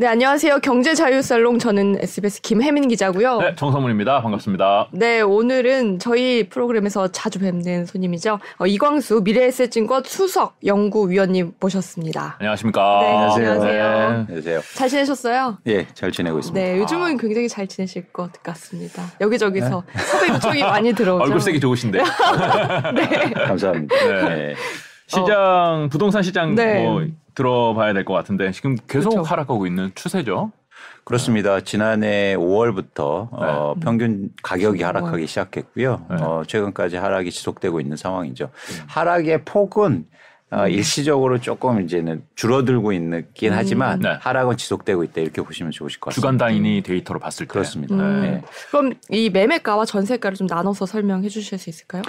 네, 안녕하세요. 경제자유살롱 저는 SBS 김혜민 기자고요. 네, 정성문입니다. 반갑습니다. 네, 오늘은 저희 프로그램에서 자주 뵙는 손님이죠. 어, 이광수 미래에셋증권 수석 연구위원님 모셨습니다. 안녕하십니까. 네, 안녕하세요. 안녕하세요. 안녕하세요. 잘 지내셨어요? 예, 잘 지내고 있습니다. 네, 요즘은 굉장히 잘 지내실 것 같습니다. 여기저기서 섭외 요청이 많이 들어오죠. 얼굴 색이 좋으신데. 네. 감사합니다. 네. 네. 시장, 부동산 시장 네. 뭐 들어봐야 될 것 같은데 지금 계속 그렇죠. 하락하고 있는 추세죠. 그렇습니다. 지난해 5월부터 어, 평균 가격이 네. 하락하기 시작했고요. 네. 어, 최근까지 하락이 지속되고 있는 상황이죠. 하락의 폭은 어, 일시적으로 조금 이제는 줄어들고 있긴 하지만 네. 하락은 지속되고 있다 이렇게 보시면 좋으실 것 같습니다. 주간 단위 데이터로 봤을 때. 그렇습니다. 음. 네. 그럼 이 매매가와 전세가를 좀 나눠서 설명해 주실 수 있을까요?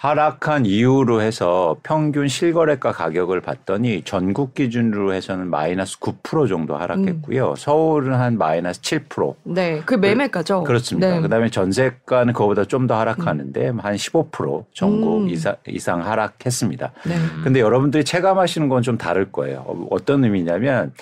하락한 이유로 해서 평균 실거래가 가격을 봤더니 전국 기준으로 해서는 마이너스 9% 정도 하락했고요. 서울은 한 마이너스 7%. 네, 그 매매가죠. 그 렇습니다. 네. 그다음에 전세가는 그거보다 좀 더 하락하는데 한15% 전국 음. 이상, 이상 하락했습니다. 네. 근데 여러분들이 체감하시는 건 좀 다를 거예요. 어, 어떤 의미냐면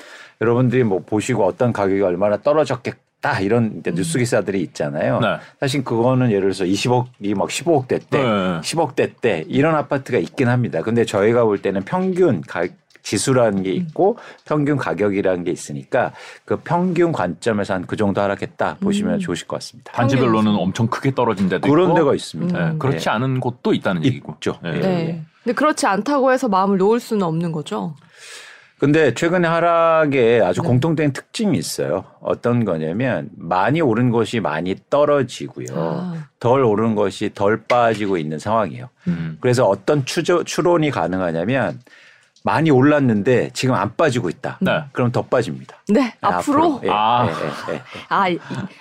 여러분들이 뭐 보시고 어떤 가격이 얼마나 떨어졌겠 다 이런 이제 뉴스 기사들이 있잖아요. 네. 사실 그거는 예를 들어서 20억이 막 15억 대 때, 네. 10억 대 때 이런 아파트가 있긴 합니다. 근데 저희가 볼 때는 평균 가 지수라는 게 있고 평균 가격이라는 게 있으니까 그 평균 관점에서 한 그 정도 하락했다 보시면 음. 좋으실 것 같습니다. 단지별로는 엄청 크게 떨어진 데도 그런 있고 데가 있습니다. 네, 음. 그렇지 않은 곳도 있다는 얘기고. 있죠. 네. 예. 네. 근데 그렇지 않다고 해서 마음을 놓을 수는 없는 거죠. 근데 최근에 하락에 아주 네. 공통된 특징이 있어요. 어떤 거냐면 많이 오른 것이 많이 떨어지고요. 아. 덜 오른 것이 덜 빠지고 있는 상황이에요. 음. 그래서 어떤 추저, 추론이 가능하냐면 많이 올랐는데 지금 안 빠지고 있다. 네. 그럼 더 빠집니다. 네, 앞으로 예, 아. 예, 예, 예. 아 이-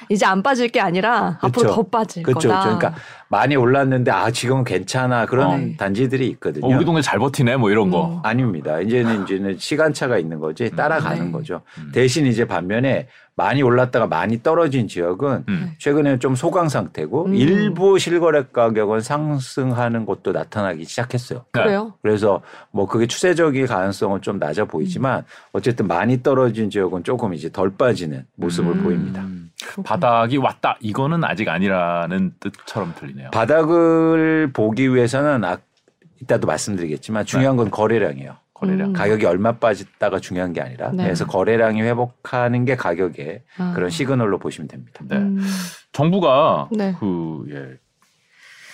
이제 안 빠질 게 아니라 앞으로 그렇죠. 더 빠질 그렇죠. 거다. 그러니까 많이 올랐는데 아 지금은 괜찮아 그런 어. 네. 단지들이 있거든요. 어, 우리 동네 잘 버티네 뭐 이런 거. 음. 아닙니다. 이제는 이제는 시간차가 있는 거지 따라가는 네. 거죠. 음. 대신 이제 반면에 많이 올랐다가 많이 떨어진 지역은 음. 최근에 좀 소강 상태고 음. 일부 실거래 가격은 상승하는 것도 나타나기 시작했어요. 네. 그래요? 그래서 뭐 그게 추세적인 가능성은 좀 낮아 보이지만 어쨌든 많이 떨어진 지역은 조금 이제 덜 빠지는 모습을 음. 보입니다. 음. 바닥이 왔다. 이거는 아직 아니라는 뜻처럼 들리네요. 바닥을 보기 위해서는 아, 이따도 말씀드리겠지만 중요한 건 거래량이에요. 거래량. 음. 가격이 얼마 빠졌다가 중요한 게 아니라 네. 그래서 거래량이 회복하는 게 가격의 아. 그런 시그널로 보시면 됩니다. 네. 음. 정부가 네. 그 예.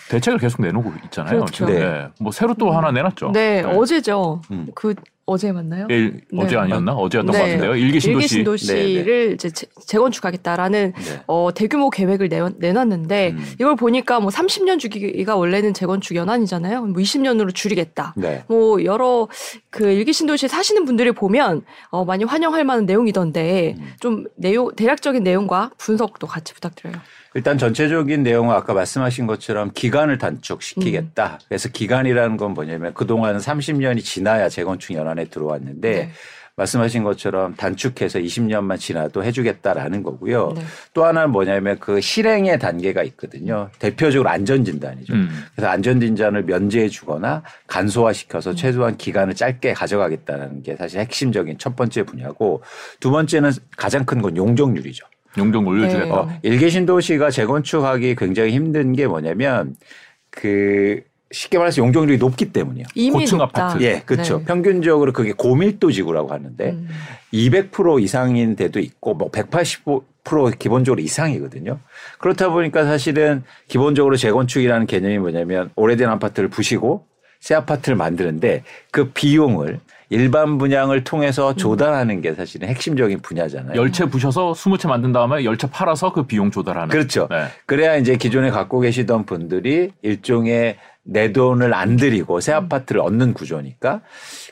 대책을 계속 내놓고 있잖아요. 그렇죠. 네. 예. 뭐 새로 또 하나 내놨죠. 네, 어제죠. 음. 그 어제 맞나요? 일, 네. 어제 아니었나? 어제였던 네. 것 같은데요. 일기 신도시. 일기 신도시를 이제 재- 재건축하겠다라는 네. 어, 대규모 계획을 내, 내놨는데 음. 이걸 보니까 뭐 30년 주기가 원래는 재건축 연한이잖아요. 뭐 20년으로 줄이겠다. 네. 뭐 여러 그 일기 신도시에 사시는 분들이 보면 어, 많이 환영할 만한 내용이던데 음. 좀 내용 대략적인 내용과 분석도 같이 부탁드려요. 일단 전체적인 내용은 아까 말씀하신 것처럼 기간을 단축시키겠다. 그래서 기간이라는 건 뭐냐면 그동안 30년이 지나야 재건축 연한에 들어왔는데 네. 말씀하신 것처럼 단축해서 20년만 지나도 해주겠다라는 거고요. 네. 또 하나는 뭐냐면 그 실행의 단계가 있거든요. 대표적으로 안전진단이죠. 음. 그래서 안전진단을 면제해 주거나 간소화시켜서 최소한 기간을 짧게 가져가겠다는 게 사실 핵심적인 첫 번째 분야고 두 번째는 가장 큰 건 용적률이죠. 용적 올려주겠다. 네. 어, 일개 신도시가 재건축하기 굉장히 힘든 게 뭐냐면 그 쉽게 말해서 용적률이 높기 때문이에요. 이미 고층 높다. 아파트. 예, 그렇죠. 네. 평균적으로 그게 고밀도 지구라고 하는데 음. 200% 이상인 데도 있고 뭐 180% 기본적으로 이상이거든요. 그렇다 보니까 사실은 기본적으로 재건축이라는 개념이 뭐냐면 오래된 아파트를 부시고 새 아파트를 만드는데 그 비용을 일반 분양을 통해서 조달하는 게 사실은 핵심적인 분야잖아요. 열채 부셔서 20채 만든 다음에 열채 팔아서 그 비용 조달하는. 그렇죠. 네. 그래야 이제 기존에 갖고 계시던 분들이 일종의 내 돈을 안 들이고 새 아파트를 얻는 구조니까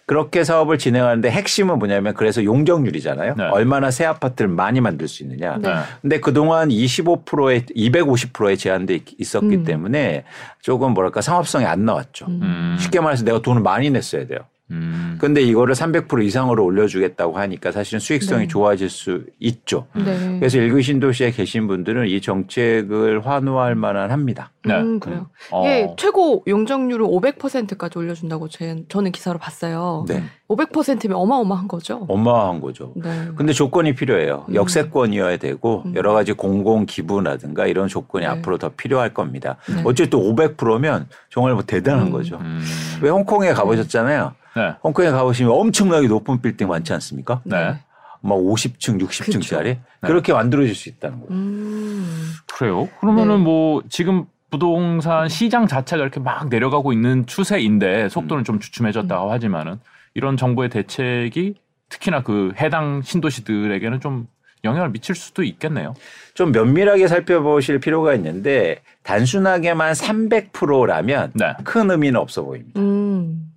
그렇게 사업을 진행하는데 핵심은 뭐냐면 그래서 용적률이잖아요. 네. 얼마나 새 아파트를 많이 만들 수 있느냐. 네. 근데 그동안 25%에 250%에 제한돼 있었기 음. 때문에 조금 뭐랄까 상업성이 안 나왔죠. 음. 음. 쉽게 말해서 내가 돈을 많이 냈어야 돼요. 음. 근데 이거를 300% 이상으로 올려주겠다고 하니까 사실은 수익성이 네. 좋아질 수 있죠. 네. 그래서 일구 신도시에 계신 분들은 이 정책을 환호할 만한 합니다. 네. 음, 그래요. 어. 이게 최고 용적률을 500%까지 올려준다고 제, 저는 기사로 봤어요. 네. 500%면 어마어마한 거죠. 어마어마한 거죠. 네. 근데 조건이 필요해요. 음. 역세권이어야 되고 음. 여러 가지 공공 기부라든가 이런 조건이 네. 앞으로 더 필요할 겁니다. 네. 어쨌든 500%면 정말 뭐 대단한 음. 거죠. 음. 왜 홍콩에 가보셨잖아요. 네. 홍콩에 가보시면 엄청나게 높은 빌딩 많지 않습니까? 네. 막 50층, 60층짜리 그쵸. 그렇게 만들어질 수 있다는 거예요. 음. 그래요? 그러면은 네. 뭐 지금 부동산 시장 자체가 이렇게 막 내려가고 있는 추세인데 속도는 좀 주춤해졌다고 하지만은 이런 정부의 대책이 특히나 그 해당 신도시들에게는 좀 영향을 미칠 수도 있겠네요. 좀 면밀하게 살펴보실 필요가 있는데 단순하게만 300%라면 네. 큰 의미는 없어 보입니다. 음.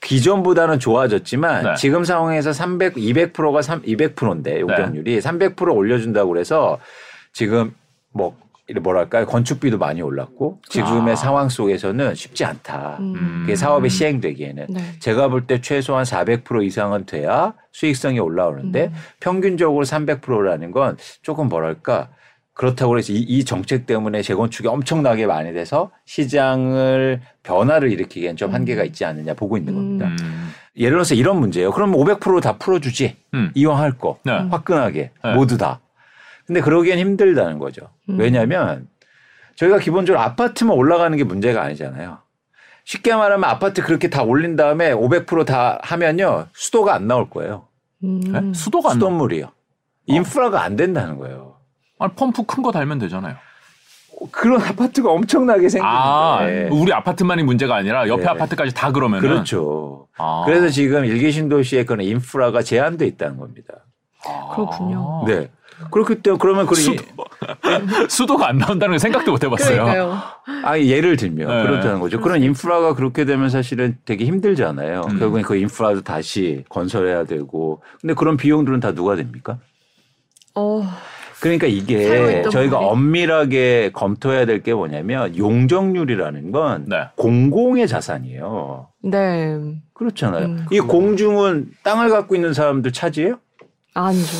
기존보다는 좋아졌지만 네. 지금 상황에서 300, 200%가 3, 200%인데 용적률이 300% 올려준다고 그래서 지금 뭐 뭐랄까요 건축비도 많이 올랐고 지금의 아. 상황 속에서는 쉽지 않다. 음. 그게 사업이 시행되기에는 네. 제가 볼 때 최소한 400% 이상은 돼야 수익성이 올라오는데 음. 평균적으로 300%라는 건 조금 뭐랄까 그렇다고 해서 이, 이 정책 때문에 재건축이 엄청나게 많이 돼서 시장을 변화를 일으키기엔 좀 음. 한계가 있지 않느냐 보고 있는 겁니다. 음. 예를 들어서 이런 문제예요. 그럼 500%다 풀어주지 음. 이왕할 거 네. 화끈하게 네. 모두 다. 근데 그러기엔 힘들다는 거죠. 음. 왜냐하면 저희가 기본적으로 아파트만 올라가는 게 문제가 아니잖아요. 쉽게 말하면 아파트 그렇게 다 올린 다음에 500%다 하면요 수도가 안 나올 거예요. 음. 네? 수도가 안 나. 수돗물이요. 인프라가 안 된다는 거예요. 아니, 펌프 큰 거 달면 되잖아요. 그런 아파트가 엄청나게 아, 생기는데. 우리 아파트만이 문제가 아니라 옆에 네. 아파트까지 다 그러면은 그렇죠. 아. 그래서 지금 일기 신도시의 그런 인프라가 제한돼 있다는 겁니다. 아. 그렇군요. 네. 그렇기 때문에 그러면 그 수도, 수도가 안 나온다는 걸 생각도 못 해봤어요. 그러니까요. 아 예를 들면 네. 그렇다는 거죠. 그런 인프라가 그렇게 되면 사실은 되게 힘들잖아요. 음. 결국엔 그 인프라도 다시 건설해야 되고. 근데 그런 비용들은 다 누가 됩니까? 어. 그러니까 이게 저희가 분들이. 엄밀하게 검토해야 될 게 뭐냐면 용적률이라는 건 네. 공공의 자산이에요. 네. 그렇잖아요. 음, 이 공중은 땅을 갖고 있는 사람들 차지해요? 아니죠.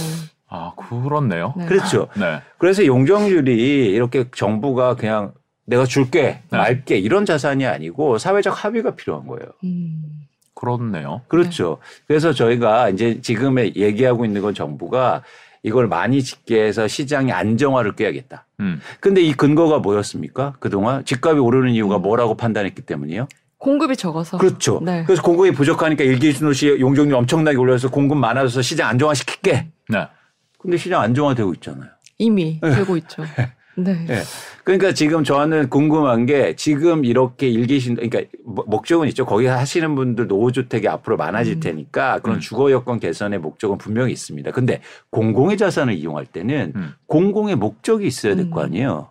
아, 그렇네요. 네. 그렇죠. 네. 그래서 용적률이 이렇게 정부가 그냥 내가 줄게, 네. 말게 이런 자산이 아니고 사회적 합의가 필요한 거예요. 음. 그렇네요. 그렇죠. 그래서 저희가 이제 지금에 얘기하고 있는 건 정부가 이걸 많이 짓게 해서 시장의 안정화를 꾀야겠다. 음. 근데 이 근거가 뭐였습니까? 그동안 집값이 오르는 이유가 뭐라고 판단했기 때문이요? 공급이 적어서. 그렇죠. 네. 그래서 공급이 부족하니까 일기준도시 용적률 엄청나게 올려서 공급 많아져서 시장 안정화시킬게. 네. 근데 시장 안정화되고 있잖아요. 이미 되고 있죠. 네. 예. 그러니까 지금 저는 궁금한 게 지금 이렇게 일기신 그러니까 뭐- 목적은 있죠. 거기 하시는 분들 노후주택이 앞으로 많아질 음. 테니까 그런 음. 주거 여건 개선의 목적은 분명히 있습니다. 근데 공공의 자산을 이용할 때는 음. 공공의 목적이 있어야 될거 음. 아니에요.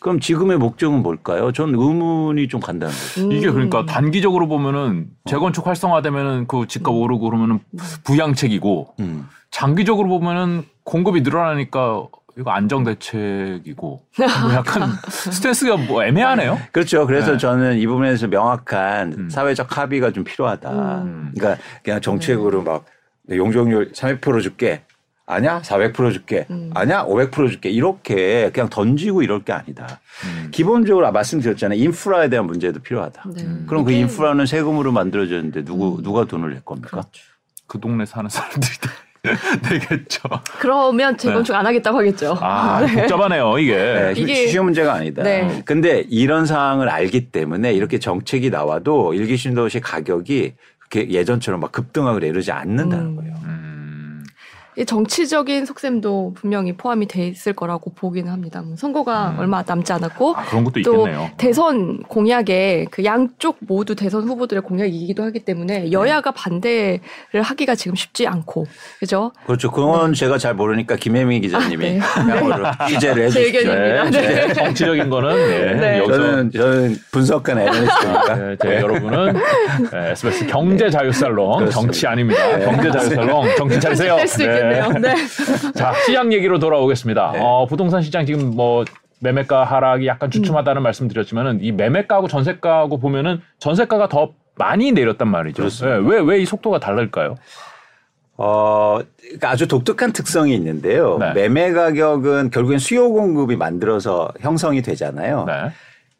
그럼 지금의 목적은 뭘까요? 전 의문이 좀 간다는 거죠. 이게 음. 그러니까 단기적으로 보면은 재건축 활성화되면은 그 집값 음. 오르고 그러면은 부양책이고 음. 장기적으로 보면은 공급이 늘어나니까 이거 안정 대책이고 뭐 약간 스탠스가 뭐 애매하네요. 그렇죠. 그래서 네. 저는 이 부분에서 명확한 음. 사회적 합의가 좀 필요하다. 음. 그러니까 그냥 정책으로 막 용적률 300% 줄게. 아냐? 400% 줄게. 음. 아냐? 500% 줄게. 이렇게 그냥 던지고 이럴 게 아니다. 음. 기본적으로 말씀드렸잖아요. 인프라에 대한 문제도 필요하다. 네. 음. 그럼 그 인프라는 세금으로 만들어졌는데 누구 음. 누가 돈을 낼 겁니까? 그렇죠. 그 동네 사는 사람들이 되겠죠. 그러면 재건축 안 하겠다고 하겠죠. 네. 아 복잡하네요 이게. 네, 이게- 쉬- 쉬운 문제가 아니다. 네. 근데 이런 상황을 알기 때문에 이렇게 정책이 나와도 일기 신도시 가격이 그렇게 예전처럼 막 급등하고 이러지 않는다는 음. 거예요. 음. 이 정치적인 속셈도 분명히 포함이 돼 있을 거라고 보기는 합니다. 뭐 선거가 음. 얼마 남지 않았고 아, 그런 것도 또 있겠네요. 대선 공약에 그 양쪽 모두 대선 후보들의 공약이기도 하기 네. 때문에 여야가 반대를 하기가 지금 쉽지 않고 그죠? 그렇죠. 그건 제가 잘 모르니까 김혜미 기자님이 네. 그야말로 취재를 제 해주시죠. 네, 정치적인 거는 네, 네. 여기서 저는 저는 분석한 애널리스트니까. 네, 제 여러분은 네, SBS 경제 자유살롱. 정치 아닙니다. 네. 경제 자유살롱 정신 차리세요. 할수 있겠네요. 네. 자 시장 얘기로 돌아오겠습니다. 네. 어, 부동산 시장 지금 뭐 매매가 하락이 약간 주춤하다는 말씀드렸지만은 이 매매가하고 전세가하고 보면은 전세가가 더 많이 내렸단 말이죠. 그렇습니다. 왜왜이 속도가 다를까요? 어, 그러니까 아주 독특한 특성이 있는데요. 네. 매매 가격은 결국엔 수요 공급이 만들어서 형성이 되잖아요. 네.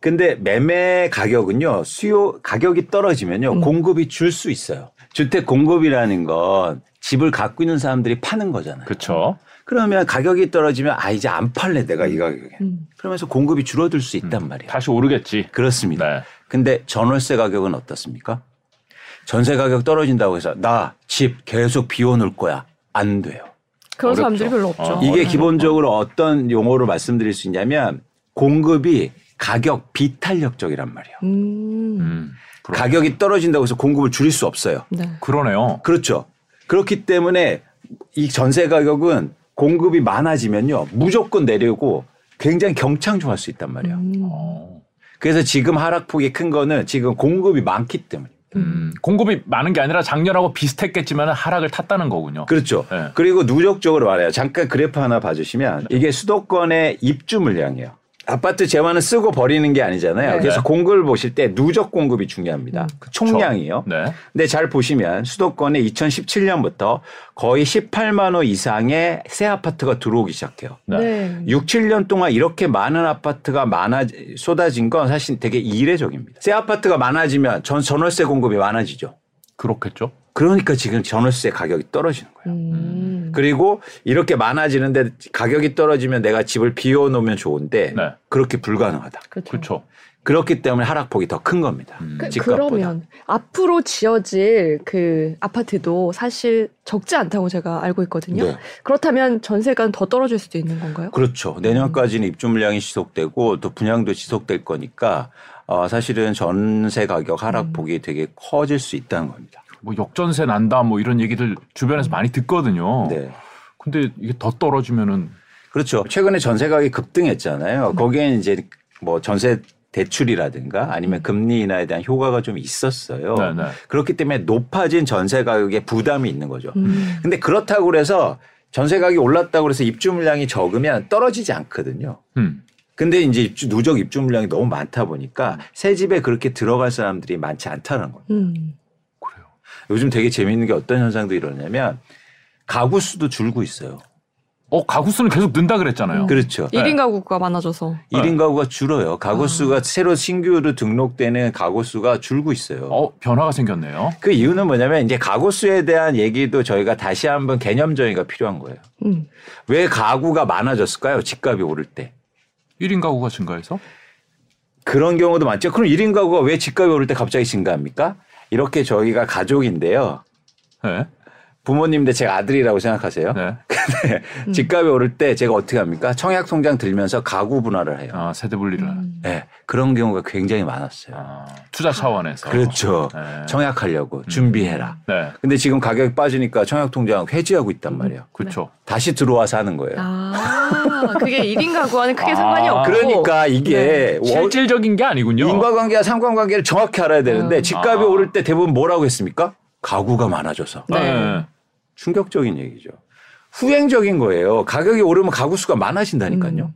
근데 매매 가격은요, 수요 가격이 떨어지면요, 음. 공급이 줄 수 있어요. 주택 공급이라는 건 집을 갖고 있는 사람들이 파는 거잖아요. 그렇죠. 그러면 가격이 떨어지면 아 이제 안 팔래 내가 이 가격에. 음. 그러면서 공급이 줄어들 수 있단 말이에요. 다시 오르겠지. 그렇습니다. 네. 근데 전월세 가격은 어떻습니까? 전세 가격 떨어진다고 해서 나 집 계속 비워놓을 거야. 안 돼요. 그런 어렵죠. 사람들이 별로 없죠. 어, 이게 네. 기본적으로 어떤 용어로 말씀드릴 수 있냐면 공급이 가격 비탄력적이란 말이에요. 음. 음. 가격이 떨어진다고 해서 공급을 줄일 수 없어요. 네. 그러네요. 그렇죠. 그렇기 때문에 이 전세 가격은 공급이 많아지면요. 무조건 내리고 굉장히 경창조할 수 있단 말이에요. 음. 어. 그래서 지금 하락폭이 큰 거는 지금 공급이 많기 때문에. 음, 공급이 많은 게 아니라 작년하고 비슷했겠지만 하락을 탔다는 거군요. 그렇죠. 네. 그리고 누적적으로 말해요. 잠깐 그래프 하나 봐주시면 이게 수도권의 입주 물량이에요. 아파트 재화는 쓰고 버리는 게 아니잖아요. 네. 그래서 네. 공급을 보실 때 누적 공급이 중요합니다. 음. 그 총량이요. 네. 근데 잘 보시면 수도권에 2017년부터 거의 18만 호 이상의 새 아파트가 들어오기 시작해요. 네. 네. 6, 7년 동안 이렇게 많은 아파트가 많아 쏟아진 건 사실 되게 이례적입니다. 새 아파트가 많아지면 전 전월세 공급이 많아지죠. 그렇겠죠. 그러니까 지금 전월세 가격이 떨어지는 거예요. 음. 그리고 이렇게 많아지는데 가격이 떨어지면 내가 집을 비워 놓으면 좋은데 네. 그렇게 불가능하다. 그렇죠. 그렇죠. 그렇기 때문에 하락폭이 더 큰 겁니다. 음. 그, 집값보다. 그러면 앞으로 지어질 그 아파트도 사실 적지 않다고 제가 알고 있거든요. 네. 그렇다면 전세가 더 떨어질 수도 있는 건가요? 그렇죠. 내년까지는 입주 물량이 지속되고 또 분양도 지속될 거니까 어, 사실은 전세 가격 하락폭이 되게 커질 수 있다는 겁니다. 뭐 역전세 난다 뭐 이런 얘기들 주변에서 많이 듣거든요. 네. 근데 이게 더 떨어지면은 그렇죠. 최근에 전세 가격이 급등했잖아요. 거기에 이제 뭐 전세 대출이라든가 아니면 금리 인하에 대한 효과가 좀 있었어요. 네, 네. 그렇기 때문에 높아진 전세 가격에 부담이 있는 거죠. 음. 근데 그렇다고 그래서 전세 가격이 올랐다고 그래서 입주 물량이 적으면 떨어지지 않거든요. 음. 근데 이제 입주, 누적 입주 물량이 너무 많다 보니까 새 집에 그렇게 들어갈 사람들이 많지 않다는 거예요. 음. 요즘 되게 재미있는 게 어떤 현상도 일어나냐면 가구 수도 줄고 있어요. 어 가구 수는 계속 는다 그랬잖아요. 그렇죠. 네. 1인 가구가 많아져서. 네. 1인 가구가 줄어요. 가구 아. 수가 새로 신규로 등록되는 가구 수가 줄고 있어요. 어 변화가 생겼네요. 그 이유는 뭐냐면 이제 가구 수에 대한 얘기도 저희가 다시 한번 개념 정의가 필요한 거예요. 음. 왜 가구가 많아졌을까요? 집값이 오를 때. 1인 가구가 증가해서 그런 경우도 많죠. 그럼 1인 가구가 왜 집값이 오를 때 갑자기 증가합니까? 이렇게 저희가 가족인데요. 네. 부모님인데 제가 아들이라고 생각하세요. 네. 근데 집값이 오를 때 제가 어떻게 합니까? 청약 통장 들면서 가구 분할을 해요. 아 세대 분리를. 음. 네, 그런 경우가 굉장히 많았어요. 아, 투자 차원에서. 그렇죠. 네. 청약하려고 준비해라. 네. 근데 지금 가격이 빠지니까 청약 통장 해지하고 있단 말이에요. 그렇죠. 다시 들어와서 하는 거예요. 아, 그게 1인 가구와는 크게 아, 상관이 없고. 그러니까 이게 워- 실질적인 게 아니군요. 인과관계와 상관관계를 정확히 알아야 되는데 음. 집값이 아. 오를 때 대부분 뭐라고 했습니까? 가구가 많아져서. 네. 네. 충격적인 얘기죠. 후행적인 거예요. 가격이 오르면 가구 수가 많아진다니까요. 음.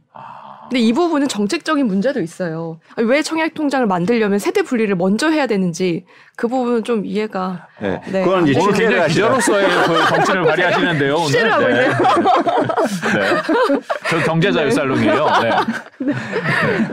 근데 이 부분은 정책적인 문제도 있어요. 왜 청약 통장을 만들려면 세대 분리를 먼저 해야 되는지 그 부분은 좀 이해가 네. 네. 그건 이제 오늘 실제로 굉장히. 기자로서의 그 정치를 발휘하시는데요. 오늘. 하고 있네요. 네. 저 경제자유 살롱이에요. 네.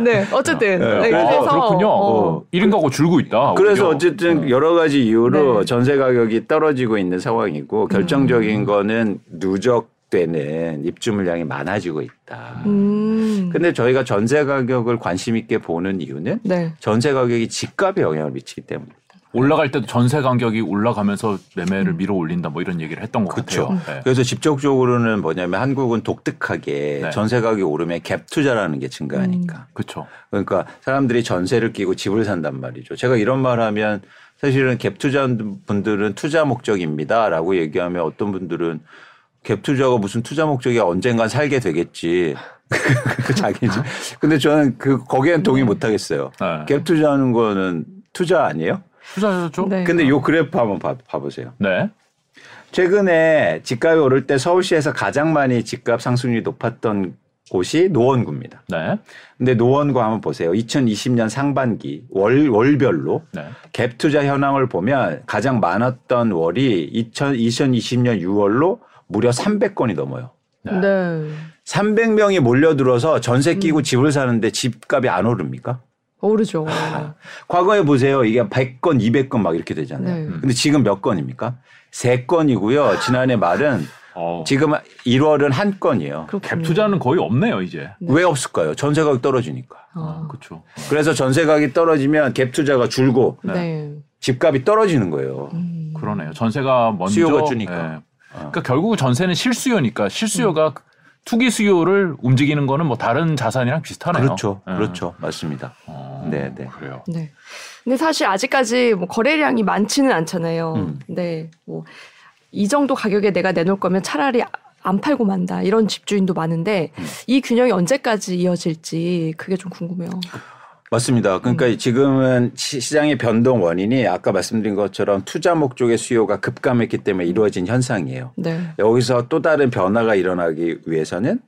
네, 어쨌든 네. 네, 아, 그래서 그렇군요. 어, 1인 가구 줄고 있다. 그래서 오히려. 어쨌든 여러 가지 이유로 네. 전세 가격이 떨어지고 있는 상황이고 결정적인 거는 누적 되는 입주 물량이 많아지고 있다. 음, 근데 저희가 전세 가격을 관심 있게 보는 이유는 네, 전세 가격이 집값에 영향을 미치기 때문에. 올라갈 때도 전세 간격이 올라가면서 매매를 밀어 올린다 뭐 이런 얘기를 했던 것 그쵸. 같아요. 네. 그래서 직접적으로는 뭐냐면 한국은 독특하게 네. 전세 가격이 오르면 갭 투자라는 게 증가하니까. 그렇죠. 그러니까 사람들이 전세를 끼고 집을 산단 말이죠. 제가 이런 말 하면 사실은 갭 투자 분들은 투자 목적입니다라고 얘기하면 어떤 분들은 갭 투자가 무슨 투자 목적이 언젠간 살게 되겠지. 그 자기지. 근데 저는 그 거기엔 동의 못 하겠어요. 네. 갭 투자하는 거는 투자 아니에요? 투자죠. 네. 네. 근데 요 그래프 한번 봐, 봐보세요. 네. 최근에 집값이 오를 때 서울시에서 가장 많이 집값 상승률이 높았던 곳이 노원구입니다. 네. 근데 노원구 한번 보세요. 2020년 상반기 월 월별로 네. 갭 투자 현황을 보면 가장 많았던 월이 2000, 2020년 6월로 무려 300건이 넘어요. 네. 300명이 몰려들어서 전세 끼고 집을 사는데 집값이 안 오릅니까? 오르죠. 과거에 보세요. 이게 100건, 200건 막 이렇게 되잖아요. 네. 근데 지금 몇 건입니까? 세 건이고요. 지난해 말은 어, 지금 1월은 한 건이에요. 그렇군요. 갭 투자는 거의 없네요 이제. 네. 왜 없을까요? 전세 가격 떨어지니까. 아, 그렇죠. 그래서 전세 가격이 떨어지면 갭 투자가 줄고 네. 집값이 떨어지는 거예요. 음. 그러네요. 전세가 먼저 수요가 주니까. 예. 그러니까 결국 전세는 실수요니까 실수요가 투기 수요를 움직이는 거는 뭐 다른 자산이랑 비슷하네요. 그렇죠. 예. 그렇죠. 맞습니다. 어, 네, 네. 그래요. 네. 근데 사실 아직까지 뭐 거래량이 많지는 않잖아요. 음. 네. 뭐 이 정도 가격에 내가 내놓을 거면 차라리 안 팔고 만다 이런 집주인도 많은데 음. 이 균형이 언제까지 이어질지 그게 좀 궁금해요. 맞습니다. 그러니까 음. 지금은 시- 시장의 변동 원인이 아까 말씀드린 것처럼 투자 목적의 수요가 급감했기 때문에 이루어진 현상이에요. 네. 여기서 또 다른 변화가 일어나기 위해서는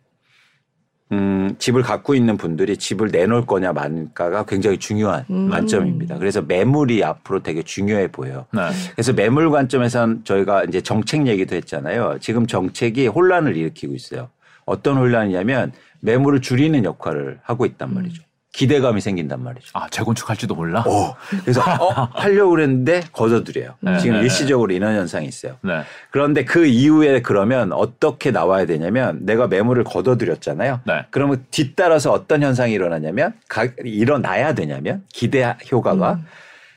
음, 집을 갖고 있는 분들이 집을 내놓을 거냐 말까가 굉장히 중요한 음. 관점입니다. 그래서 매물이 앞으로 되게 중요해 보여요. 네. 그래서 매물 관점에선 저희가 이제 정책 얘기도 했잖아요. 지금 정책이 혼란을 일으키고 있어요. 어떤 혼란이냐면 매물을 줄이는 역할을 하고 있단 말이죠. 기대감이 생긴단 말이죠. 아 재건축할지도 몰라. 어, 그래서 어, 하려고 그랬는데 거둬들여요. 네, 지금 네, 일시적으로 이런 현상이 있어요. 네. 그런데 그 이후에 그러면 어떻게 나와야 되냐면 내가 매물을 거둬들였잖아요. 네. 그러면 뒤따라서 어떤 현상이 일어나냐면 가, 일어나야 되냐면 기대 효과가 음.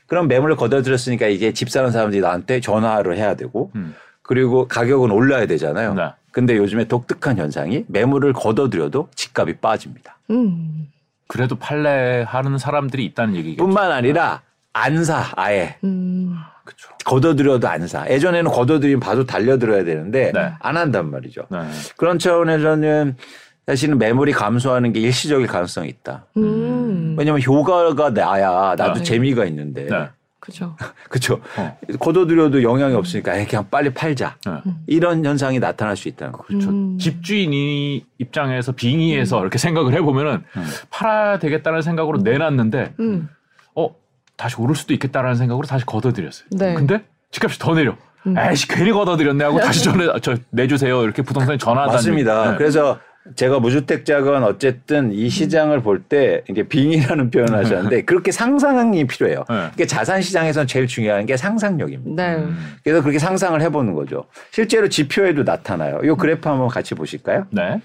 그럼 매물을 거둬들였으니까 이제 집 사는 사람들이 나한테 전화를 해야 되고 음. 그리고 가격은 올라야 되잖아요. 네. 근데 요즘에 독특한 현상이 매물을 거둬들여도 집값이 빠집니다. 음. 그래도 판례 하는 사람들이 있다는 얘기겠죠. 뿐만 아니라 안 사 아예 음. 그렇죠. 거둬들여도 안 사. 예전에는 거둬들이면 봐도 달려들어야 되는데 네. 안 한단 말이죠. 네. 그런 차원에서는 사실은 매물이 감소하는 게 일시적일 가능성이 있다. 음. 왜냐하면 효과가 나야 나도 네. 재미가 있는데 네. 그죠. 그렇죠. 어. 거둬들여도 영향이 없으니까 에이, 그냥 빨리 팔자 네. 이런 현상이 나타날 수 있다는 거죠. 그렇죠. 음. 집주인이 입장에서 빙의해서 이렇게 생각을 해보면은 음. 팔아야 되겠다는 생각으로 내놨는데 음. 어 다시 오를 수도 있겠다라는 생각으로 다시 걷어들였어요. 네. 근데 집값이 더 내려. 음. 에이씨 괜히 걷어들였네 하고 다시 전에 저 내주세요 이렇게 부동산에 전화하다. 맞습니다. 그래서 제가 무주택자건 어쨌든 이 시장을 볼 때 이게 빙이라는 표현을 하셨는데 그렇게 상상이 필요해요. 네. 그게 자산 시장에선 제일 중요한 게 상상력입니다. 네. 음. 그래서 그렇게 상상을 해보는 거죠. 실제로 지표에도 나타나요. 이 그래프 한번 같이 보실까요? 네.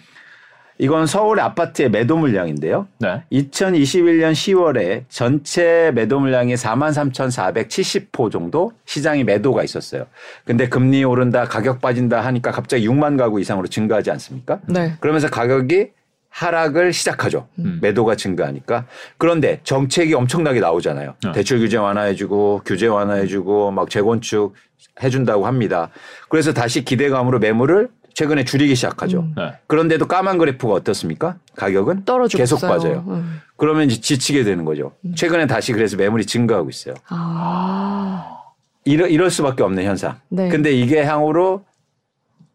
이건 서울의 아파트의 매도 물량인데요. 네. 2021년 10월에 전체 매도 물량이 43,470호 정도 시장이 매도가 있었어요. 근데 금리 오른다, 가격 빠진다 하니까 갑자기 6만 가구 이상으로 증가하지 않습니까? 네. 그러면서 가격이 하락을 시작하죠. 음. 매도가 증가하니까. 그런데 정책이 엄청나게 나오잖아요. 네. 대출 규제 완화해주고 규제 완화해주고 막 재건축 해준다고 합니다. 그래서 다시 기대감으로 매물을 최근에 줄이기 시작하죠. 음. 네. 그런데도 까만 그래프가 어떻습니까? 가격은 떨어지고 계속 있어요. 빠져요. 음. 그러면 이제 지치게 되는 거죠. 최근에 다시 그래서 매물이 증가하고 있어요. 아. 이럴, 이럴 수밖에 없는 현상. 네. 근데 이게 향후로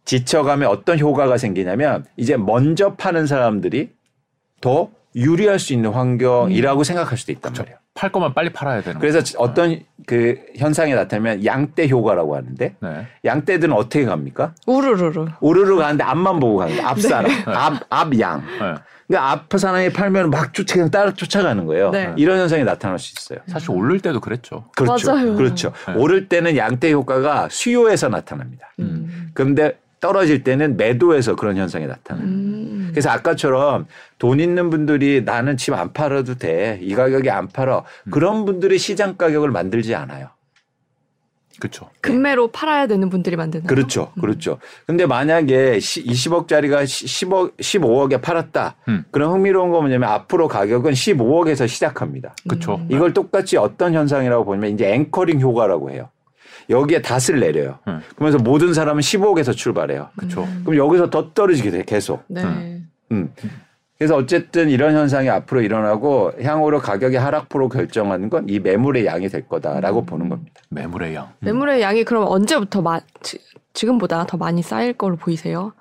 지쳐가면 어떤 효과가 생기냐면 이제 먼저 파는 사람들이 더 유리할 수 있는 환경이라고 생각할 수도 있단 말이에요. 팔 거면 빨리 팔아야 되는. 그래서 어떤 그 현상이 나타나면 양대 효과라고 하는데 네. 양대들은 어떻게 갑니까? 우르르르. 오르르 가는데 앞만 보고 가는 거예요. 앞 사람, 앞, 앞 양. 네. 그러니까 앞 사람이 팔면 막 쫓아 그냥 따라 쫓아가는 거예요. 네. 이런 현상이 나타날 수 있어요. 사실 오를 때도 그랬죠. 그렇죠. 맞아요. 그렇죠. 네. 오를 때는 양대 효과가 수요에서 나타납니다. 음. 그런데 떨어질 때는 매도에서 그런 현상이 나타나요. 음. 그래서 아까처럼 돈 있는 분들이 나는 집 안 팔아도 돼. 이 가격에 안 팔아. 그런 분들이 시장 가격을 만들지 않아요. 그렇죠. 금매로 팔아야 되는 분들이 만드는. 그렇죠. 그렇죠. 근데 만약에 20억짜리가 10억, 15억에 팔았다. 음. 그럼 흥미로운 건 뭐냐면 앞으로 가격은 15억에서 시작합니다. 그렇죠. 음. 이걸 똑같이 어떤 현상이라고 보면 이제 앵커링 효과라고 해요. 여기에 닷을 내려요. 음. 그러면서 모든 사람은 15억에서 출발해요. 그렇죠. 그럼 여기서 더 떨어지게 돼 계속. 네. 음. 음. 그래서 어쨌든 이런 현상이 앞으로 일어나고 향후로 가격의 하락폭으로 결정하는 건 이 매물의 양이 될 거다라고 음. 보는 겁니다. 매물의 양. 매물의 양이 그럼 언제부터 마, 지, 지금보다 더 많이 쌓일 걸로 보이세요?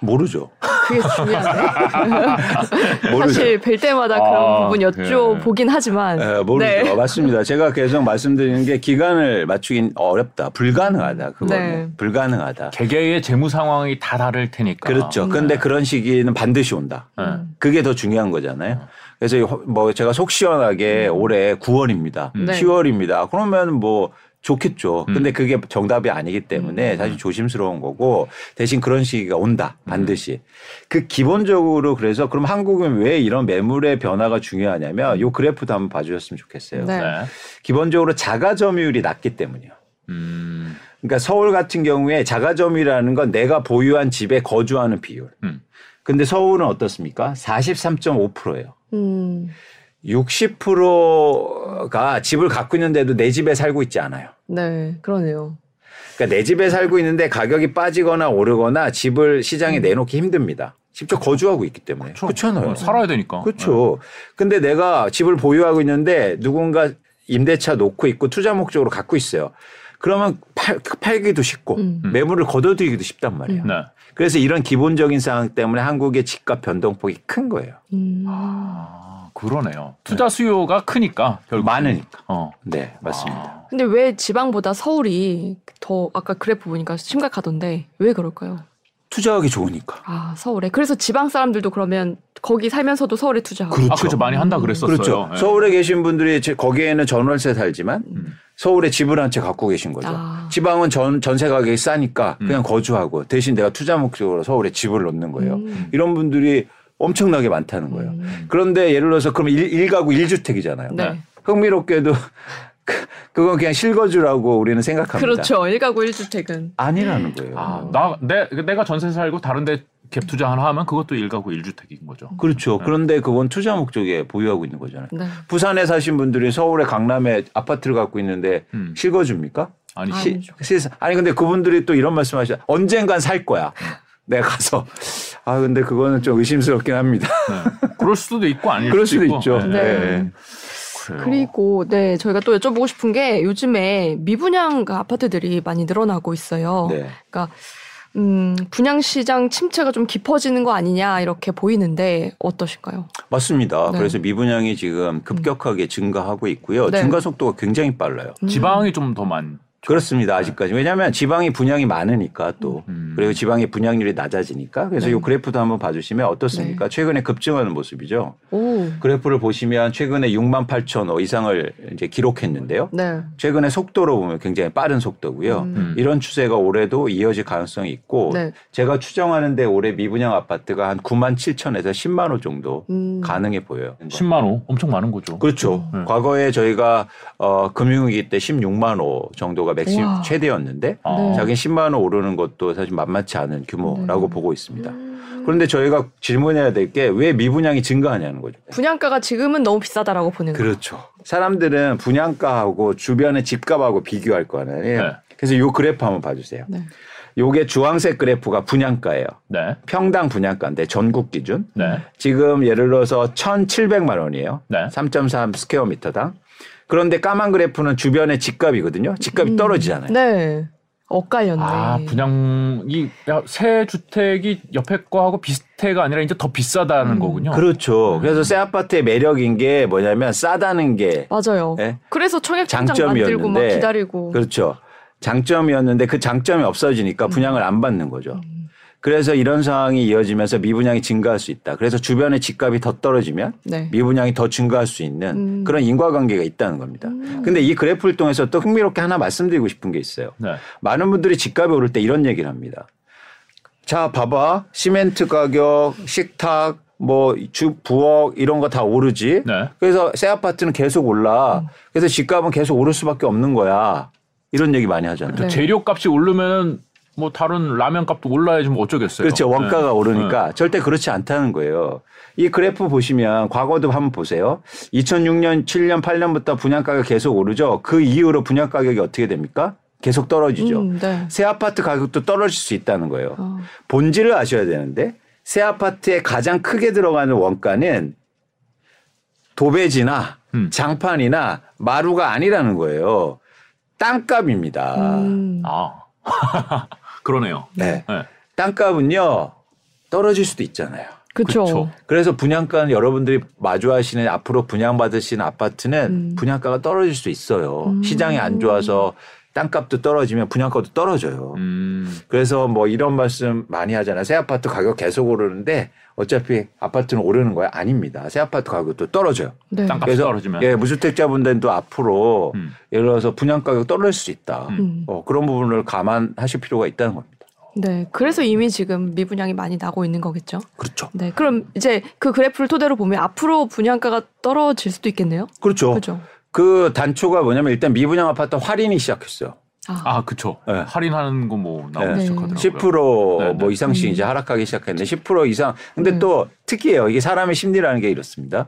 모르죠. 그게 중요한데. 모르죠. 사실 뵐 때마다 그런 아, 부분 여쭤보긴 하지만. 예, 모르죠. 네. 맞습니다. 제가 계속 말씀드리는 게 기간을 맞추긴 어렵다. 불가능하다. 그거는 네. 불가능하다. 개개의 재무 상황이 다 다를 테니까. 그렇죠. 근데 그런 시기는 반드시 온다. 네. 그게 더 중요한 거잖아요. 그래서 이- 뭐 제가 속 시원하게 올해 9월입니다. 네. 10월입니다. 그러면 뭐 좋겠죠. 음. 근데 그게 정답이 아니기 때문에 사실 조심스러운 거고 대신 그런 시기가 온다. 반드시. 그 기본적으로 그래서 그럼 한국은 왜 이런 매물의 변화가 중요하냐면 요 그래프도 한번 봐주셨으면 좋겠어요. 네. 네. 기본적으로 자가 점유율이 낮기 때문이에요. 음. 그러니까 서울 같은 경우에 자가 점유율이라는 건 내가 보유한 집에 거주하는 비율. 음. 근데 서울은 어떻습니까? 43.5%예요. 음, 60%가 집을 갖고 있는데도 내 집에 살고 있지 않아요. 네, 그러네요. 그러니까 내 집에 살고 있는데 가격이 빠지거나 오르거나 집을 시장에 내놓기 힘듭니다. 직접 거주하고 있기 때문에. 그렇잖아요. 어, 살아야 되니까. 그렇죠. 근데 내가 집을 보유하고 있는데 누군가 임대차 놓고 있고 투자 목적으로 갖고 있어요. 그러면 팔, 팔기도 쉽고 음. 매물을 걷어들이기도 쉽단 말이에요. 네. 그래서 이런 기본적인 상황 때문에 한국의 집값 변동폭이 큰 거예요. 음, 아, 그러네요. 투자 수요가 크니까 결국 많으니까. 어. 네, 맞습니다. 아, 근데 왜 지방보다 서울이 더 아까 그래프 보니까 심각하던데 왜 그럴까요? 투자하기 좋으니까. 아 서울에 그래서 지방 사람들도 그러면 거기 살면서도 서울에 투자하고 그렇죠. 아, 그렇죠. 많이 한다 그랬었어요. 그렇죠. 예. 서울에 계신 분들이 제- 거기에는 전월세 살지만 음. 서울에 집을 한 채 갖고 계신 거죠. 아. 지방은 전, 전세 가격이 싸니까 음. 그냥 거주하고 대신 내가 투자 목적으로 서울에 집을 놓는 거예요. 음. 이런 분들이 엄청나게 많다는 거예요. 음. 그런데 예를 들어서 그럼 일, 일가구 1주택이잖아요. 네. 흥미롭게도 그- 그건 그냥 실거주라고 우리는 생각합니다. 그렇죠. 1가구 1주택은 아니라는 거예요. 아, 나, 내, 내가 전세 살고 다른데 갭 투자 하나 하면 그것도 일가구 일주택인 거죠. 그렇죠. 그런데 그건 투자 목적에 보유하고 있는 거잖아요. 네. 부산에 사신 분들이 서울에 강남에 아파트를 갖고 있는데 음. 실거주입니까? 아니, 아니. 시- 아니죠. 시- 아니 근데 그분들이 또 이런 말씀하셔. 언젠간 살 거야. 내가 가서 아 근데 그거는 좀 의심스럽긴 합니다. 네. 그럴 수도 있고 아닐 그럴 수도 있고. 있죠. 네. 네. 네. 그래요. 그리고 네 저희가 또 여쭤보고 싶은 게 요즘에 미분양 그 아파트들이 많이 늘어나고 있어요. 네. 그러니까 음, 분양 시장 침체가 좀 깊어지는 거 아니냐 이렇게 보이는데 어떠실까요? 맞습니다. 네. 그래서 미분양이 지금 급격하게 증가하고 있고요. 네. 증가 속도가 굉장히 빨라요. 음. 지방이 좀 더 많. 그렇습니다. 아직까지. 왜냐하면 지방이 분양이 많으니까 또 음. 그리고 지방의 분양률이 낮아지니까 그래서 네. 이 그래프도 한번 봐주시면 어떻습니까? 최근에 급증하는 모습이죠. 오. 그래프를 보시면 최근에 6만 8천 호 이상을 이제 기록했는데요. 네. 최근에 속도로 보면 굉장히 빠른 속도고요. 음. 이런 추세가 올해도 이어질 가능성이 있고 네. 제가 추정하는데 올해 미분양 아파트가 한 9만 7천에서 10만 호 정도 음. 가능해 보여요. 10만 호 엄청 많은 거죠. 그렇죠. 음. 과거에 저희가 어, 금융위기 때 16만 호 정도가 맥시멈 와. 최대였는데 아. 네. 자기 10만 호 오르는 것도 사실 만만치 않은 규모라고 네. 보고 있습니다. 음. 그런데 저희가 질문해야 될 게 왜 미분양이 증가하냐는 거죠. 분양가가 지금은 너무 비싸다라고 보는 거. 그렇죠. 사람들은 분양가하고 주변의 집값하고 비교할 거 아니에요. 네. 그래서 요 그래프 한번 봐주세요. 네. 요게 주황색 그래프가 분양가예요. 네. 평당 분양가인데 전국 기준. 네. 지금 예를 들어서 1,700만 원이에요. 네. 3.3 square meter당. 그런데 까만 그래프는 주변의 집값이거든요. 집값이 음. 떨어지잖아요. 네. 엇갈렸네. 아, 분양이 야, 새 주택이 옆에 거하고 비슷해가 아니라 이제 더 비싸다는 음. 거군요. 그렇죠. 그래서 새 아파트의 매력인 게 뭐냐면 싸다는 게 맞아요. 예? 그래서 청약 장점이었는데 기다리고. 그렇죠. 장점이었는데 그 장점이 음. 없어지니까 분양을 안 받는 거죠. 그래서 이런 상황이 이어지면서 미분양이 증가할 수 있다. 그래서 주변의 집값이 더 떨어지면 네. 미분양이 더 증가할 수 있는 음. 그런 인과관계가 있다는 겁니다. 근데 이 그래프를 통해서 또 흥미롭게 하나 말씀드리고 싶은 게 있어요. 네. 많은 분들이 집값이 오를 때 이런 얘기를 합니다. 자, 봐봐. 시멘트 가격, 식탁, 뭐, 주, 부엌 이런 거 다 오르지. 네. 그래서 새 아파트는 계속 올라. 그래서 집값은 계속 오를 수밖에 없는 거야. 이런 얘기 많이 하잖아요. 네. 재료 값이 오르면 뭐 다른 라면 값도 올라야지 뭐 어쩌겠어요. 그렇죠. 원가가 네. 오르니까 절대 그렇지 않다는 거예요. 이 그래프 보시면 과거도 한번 보세요. 2006년, 7년, 8년부터 분양가가 계속 오르죠. 그 이후로 분양 가격이 어떻게 됩니까? 계속 떨어지죠. 음, 네. 새 아파트 가격도 떨어질 수 있다는 거예요. 어. 본질을 아셔야 되는데 새 아파트에 가장 크게 들어가는 원가는 도배지나 음. 장판이나 마루가 아니라는 거예요. 땅값입니다. 음. 아. 그러네요. 네. 네. 땅값은요 떨어질 수도 있잖아요. 그렇죠. 그래서 분양가는 여러분들이 마주하시는 앞으로 분양받으시는 아파트는 음. 분양가가 떨어질 수 있어요. 음. 시장이 안 좋아서 땅값도 떨어지면 분양가도 떨어져요. 음. 그래서 뭐 이런 말씀 많이 하잖아요. 새 아파트 가격 계속 오르는데 어차피 아파트는 오르는 거야? 아닙니다. 새 아파트 가격도 떨어져요. 네. 땅값 떨어지면. 예, 무주택자분들은 또 앞으로 음. 예를 들어서 분양 가격 떨어질 수 있다. 음. 어, 그런 부분을 감안하실 필요가 있다는 겁니다. 네. 그래서 이미 지금 미분양이 많이 나고 있는 거겠죠. 그렇죠. 네. 그럼 이제 그 그래프를 토대로 보면 앞으로 분양가가 떨어질 수도 있겠네요. 그렇죠. 그렇죠. 그 단초가 뭐냐면 일단 미분양 아파트 할인이 시작했어요. 아, 아, 그쵸. 네. 할인하는 거 뭐 나오기 네. 시작하더라고요. 10%뭐 네, 네. 이상씩 음. 이제 하락하기 시작했는데 10% 이상. 근데 음. 또 특이해요. 이게 사람의 심리라는 게 이렇습니다.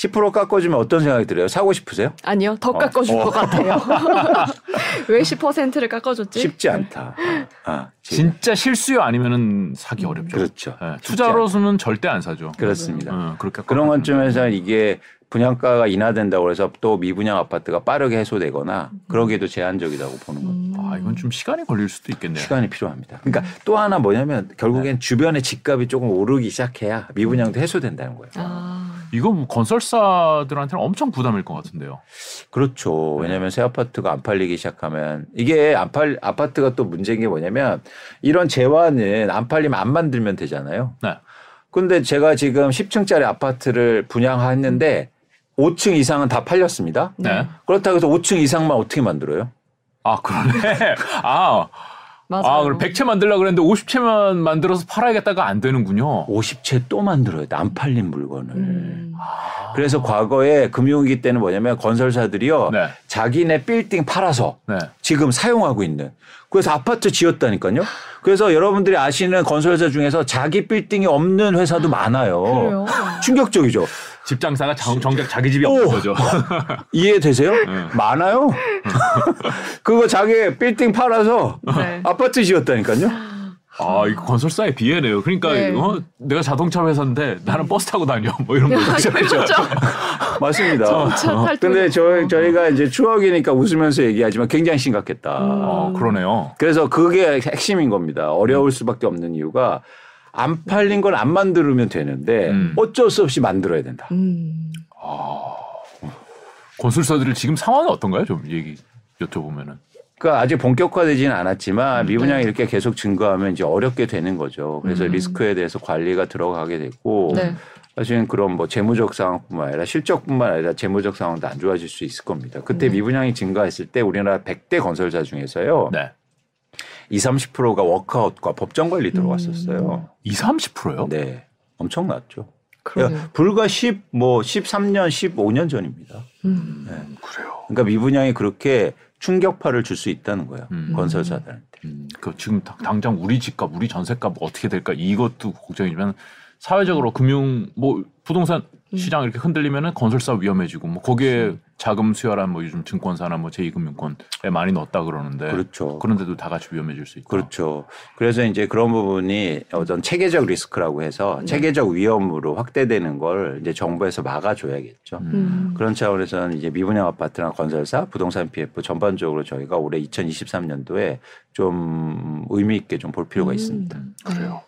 10% 깎아주면 어떤 생각이 들어요? 사고 싶으세요? 아니요. 더 어. 깎아줄 어. 것 같아요. 왜 10%를 깎아줬지? 쉽지 않다. 아, 지금. 진짜 실수요 아니면은 사기 음. 어렵죠. 그렇죠. 네, 투자로서는 절대 안 사죠. 그렇습니다. 어, 그렇게 그런 관점에서 이게 분양가가 인하된다고 해서 또 미분양 아파트가 빠르게 해소되거나 그러기에도 제한적이라고 보는 겁니다. 음. 아, 이건 좀 시간이 걸릴 수도 있겠네요. 시간이 필요합니다. 그러니까 또 하나 뭐냐면 결국엔 주변의 집값이 조금 오르기 시작해야 미분양도 해소된다는 거예요. 아. 이거 뭐 건설사들한테는 엄청 부담일 것 같은데요. 그렇죠. 네. 왜냐하면 새 아파트가 안 팔리기 시작하면 이게 안 팔 아파트가 또 문제인 게 뭐냐면 이런 재화는 안 팔리면 안 만들면 되잖아요. 네. 근데 제가 지금 10층짜리 아파트를 분양했는데 5층 이상은 다 팔렸습니다. 네. 그렇다고 해서 5층 이상만 어떻게 만들어요? 아, 그러네. 아, 맞아요. 아, 그럼 100채 만들려고 그랬는데 50채만 만들어서 팔아야겠다가 안 되는군요. 50채 또 만들어야 돼. 안 팔린 물건을. 음. 그래서 과거에 금융위기 때는 뭐냐면 건설사들이요. 네. 자기네 빌딩 팔아서 네. 지금 사용하고 있는. 그래서 아파트 지었다니까요. 그래서 여러분들이 아시는 건설사 중에서 자기 빌딩이 없는 회사도 많아요. 그래요. 충격적이죠. 집 장사가 정, 정작 자기 집이 없는 오. 거죠. 이해되세요? 네. 많아요. 그거 자기 빌딩 팔아서 네. 아파트 지었다니까요. 아, 이거 건설사의 비애네요. 그러니까 네. 어, 내가 자동차 회사인데 나는 버스 타고 다녀. 뭐 이런 거죠. 그렇죠. 맞습니다. 탈 근데 저희, 있고. 저희가 이제 추억이니까 웃으면서 얘기하지만 굉장히 심각했다. 음. 어, 그러네요. 그래서 그게 핵심인 겁니다. 어려울 수밖에 없는 이유가 안 팔린 걸 안 만들면 되는데 음. 어쩔 수 없이 만들어야 된다. 음. 건설사들이 지금 상황이 어떤가요? 좀 얘기 여쭤보면은. 그러니까 아직 본격화되지는 않았지만 미분양이 네. 이렇게 계속 증가하면 이제 어렵게 되는 거죠. 그래서 음. 리스크에 대해서 관리가 들어가게 됐고 네. 사실은 그런 뭐 재무적 상황뿐만 아니라 실적뿐만 아니라 재무적 상황도 안 좋아질 수 있을 겁니다. 그때 네. 미분양이 증가했을 때 우리나라 100대 건설사 중에서요. 네. 20, 30%가 워크아웃과 법정 관리 음. 들어갔었어요. 2, 30%요? 네. 엄청났죠. 그러네요. 불과 10, 뭐 13년, 15년 전입니다. 음. 그래요. 그러니까 미분양이 그렇게 충격파를 줄 수 있다는 거예요. 음. 건설사들한테. 음, 그 지금 당- 당장 우리 집값, 우리 전세값 어떻게 될까 이것도 걱정이지만 사회적으로 금융 뭐 부동산 음. 시장 이렇게 흔들리면은 건설사 위험해지고 뭐 거기에 자금 수혈한 뭐 요즘 증권사나 뭐 제2금융권에 많이 넣었다 그러는데 그렇죠. 그런데도 다 같이 위험해질 수 있다. 그렇죠. 그래서 이제 그런 부분이 어떤 체계적 리스크라고 해서 네. 체계적 위험으로 확대되는 걸 이제 정부에서 막아줘야겠죠. 음. 음. 그런 차원에서는 이제 미분양 아파트나 건설사, 부동산 PF 전반적으로 저희가 올해 2023년도에 좀 의미 있게 좀 볼 필요가 음. 있습니다. 그래요.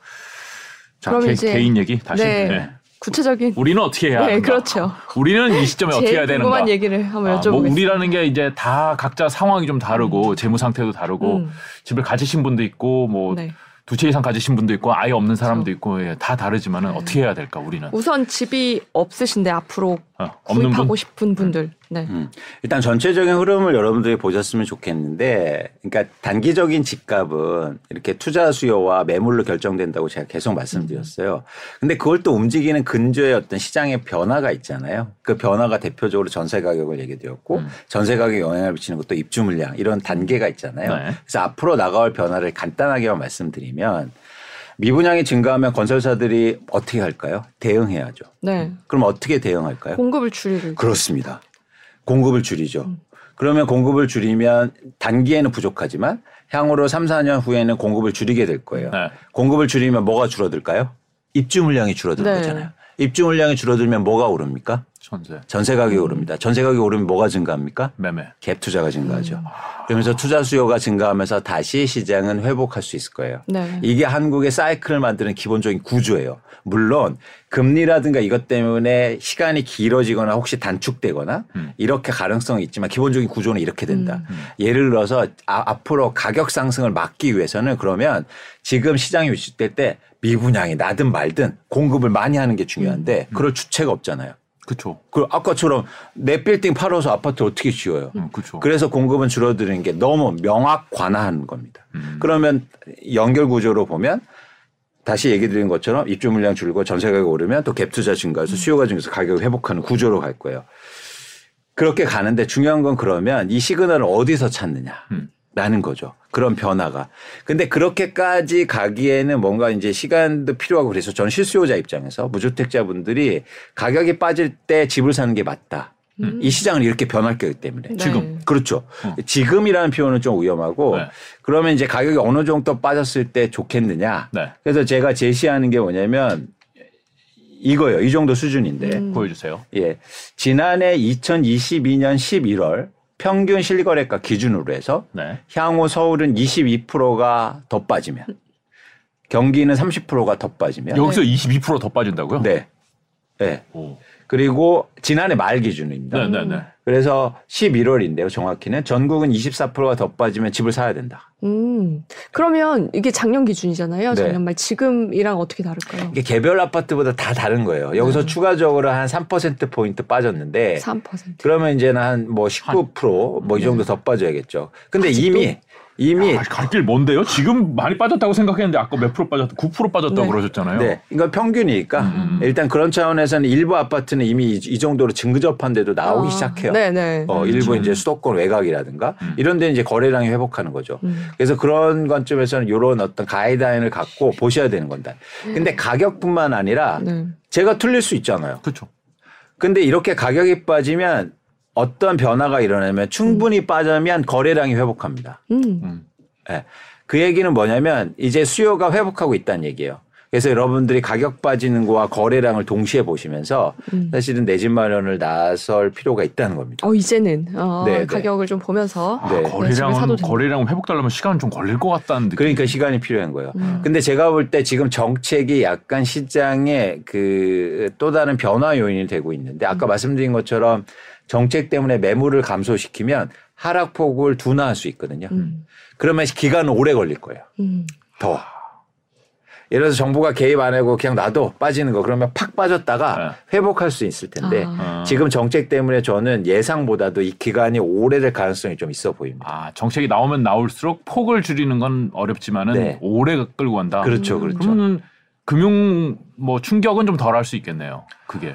자, 그럼 개, 이제- 개인 얘기 다시. 네. 네. 구체적인 우리는 어떻게 해야 네, 하는가? 그렇죠. 우리는 이 시점에 어떻게 해야 되는가? 궁금한 얘기를 한번 아, 여쭤보겠습니다. 뭐 우리라는 게 이제 다 각자 상황이 좀 다르고 재무 상태도 다르고 음. 집을 가지신 분도 있고 뭐 네. 두채 이상 가지신 분도 있고 아예 없는 사람도 그렇죠. 있고 예, 다 다르지만은 네. 어떻게 해야 될까 우리는 우선 집이 없으신데 앞으로 어, 없는 구입하고 분 싶은 분들. 네. 음. 일단 전체적인 흐름을 여러분들이 보셨으면 좋겠는데, 그러니까 단기적인 집값은 이렇게 투자 수요와 매물로 결정된다고 제가 계속 말씀드렸어요. 근데 그걸 또 움직이는 근저의 어떤 시장의 변화가 있잖아요. 그 변화가 대표적으로 전세 가격을 얘기드렸고, 음. 전세 가격에 영향을 미치는 것도 입주 물량 이런 단계가 있잖아요. 네. 그래서 앞으로 나가올 변화를 간단하게만 말씀드리면, 미분양이 증가하면 건설사들이 어떻게 할까요? 대응해야죠. 네. 그럼 어떻게 대응할까요? 공급을 줄이를. 그렇습니다. 공급을 줄이죠. 그러면 공급을 줄이면 단기에는 부족하지만 향후로 3, 4년 후에는 공급을 줄이게 될 거예요. 네. 공급을 줄이면 뭐가 줄어들까요? 입주 물량이 줄어들 네. 거잖아요. 입주 물량이 줄어들면 뭐가 오릅니까? 전세, 전세 가격이 오릅니다. 전세 가격이 오르면 뭐가 증가합니까? 매매. 갭 투자가 증가하죠. 그러면서 투자 수요가 증가하면서 다시 시장은 회복할 수 있을 거예요. 네. 이게 한국의 사이클을 만드는 기본적인 구조예요. 물론 금리라든가 이것 때문에 시간이 길어지거나 혹시 단축되거나 음. 이렇게 가능성이 있지만 기본적인 구조는 이렇게 된다. 예를 들어서 아- 앞으로 가격 상승을 막기 위해서는 그러면 지금 시장이 위축될 때 미분양이 나든 말든 공급을 많이 하는 게 중요한데 그럴 주체가 없잖아요. 그렇죠. 그 아까처럼 내 빌딩 팔아서 아파트 어떻게 지어요? 음, 그렇죠. 그래서 공급은 줄어드는 게 너무 명확관화하는 겁니다. 음. 그러면 연결 구조로 보면 다시 얘기 드린 것처럼 입주 물량 줄고 전세 가격이 오르면 또 갭 투자 증가해서 수요가 증가해서 가격을 회복하는 구조로 갈 거예요. 그렇게 가는데 중요한 건 그러면 이 시그널을 어디서 찾느냐. 음. 라는 거죠. 그런 변화가. 근데 그렇게까지 가기에는 뭔가 이제 시간도 필요하고 그래서 전 실수요자 입장에서 무주택자분들이 가격이 빠질 때 집을 사는 게 맞다. 이 시장은 이렇게 변할 거기 때문에. 네. 지금. 그렇죠. 어. 지금이라는 표현은 좀 위험하고 네. 그러면 이제 가격이 어느 정도 빠졌을 때 좋겠느냐. 네. 그래서 제가 제시하는 게 뭐냐면 이거예요. 이 정도 수준인데. 음. 보여주세요. 예. 지난해 2022년 11월 평균 실거래가 기준으로 해서 네. 향후 서울은 22%가 더 빠지면 경기는 30%가 더 빠지면 여기서 22%더 빠진다고요? 네. 네. 오. 그리고 지난해 말 기준입니다. 네, 네, 네. 그래서 11월인데요. 정확히는 전국은 24%가 더 빠지면 집을 사야 된다. 음. 그러면 이게 작년 기준이잖아요. 네. 작년 말 지금이랑 어떻게 다를까요? 이게 개별 아파트보다 다 다른 거예요. 여기서 음. 추가적으로 한 3% 포인트 빠졌는데 3%. 그러면 이제는 한 뭐 19%뭐 이 정도 더 빠져야겠죠. 근데 이미 이미 아, 갈길 뭔데요? 지금 많이 빠졌다고 생각했는데 아까 몇 프로 빠졌다? 9% 빠졌다고 네. 그러셨잖아요. 네, 이건 평균이니까 음. 일단 그런 차원에서는 일부 아파트는 이미 이, 이 정도로 증급한 데도 나오기 아, 시작해요. 네네. 어, 일부 이제 수도권 외곽이라든가 음. 이런 데 이제 거래량이 회복하는 거죠. 음. 그래서 그런 관점에서는 이런 어떤 가이드라인을 갖고 보셔야 되는 건데. 근데 가격뿐만 아니라 네. 제가 틀릴 수 있잖아요. 그렇죠. 근데 이렇게 가격이 빠지면 어떤 변화가 일어나면 충분히 빠지면 거래량이 회복합니다. 음. 음. 예. 그 얘기는 뭐냐면 이제 수요가 회복하고 있다는 얘기예요. 그래서 여러분들이 가격 빠지는 거와 거래량을 동시에 보시면서 음. 사실은 내 집 마련을 나설 필요가 있다는 겁니다. 어 이제는 어, 네, 네. 가격을 좀 보면서 네. 아, 거래량은 된다. 거래량 회복되려면 시간은 좀 걸릴 것 같다는 느낌. 그러니까 시간이 필요한 거예요. 음. 근데 제가 볼 때 지금 정책이 약간 시장에 그또 다른 변화 요인이 되고 있는데 음. 아까 말씀드린 것처럼 정책 때문에 매물을 감소시키면 하락폭을 둔화할 수 있거든요. 음. 그러면 기간은 오래 걸릴 거예요. 음. 더. 예를 들어서 정부가 개입 안 하고 그냥 놔둬 빠지는 거 그러면 팍 빠졌다가 회복할 수 있을 텐데 아. 어. 지금 정책 때문에 저는 예상보다도 이 기간이 오래될 가능성이 좀 있어 보입니다. 아, 정책이 나오면 나올수록 폭을 줄이는 건 어렵지만은 네. 오래 끌고 간다. 그렇죠, 음. 그렇죠. 그러면 금융 뭐 충격은 좀 덜 할 수 있겠네요. 그게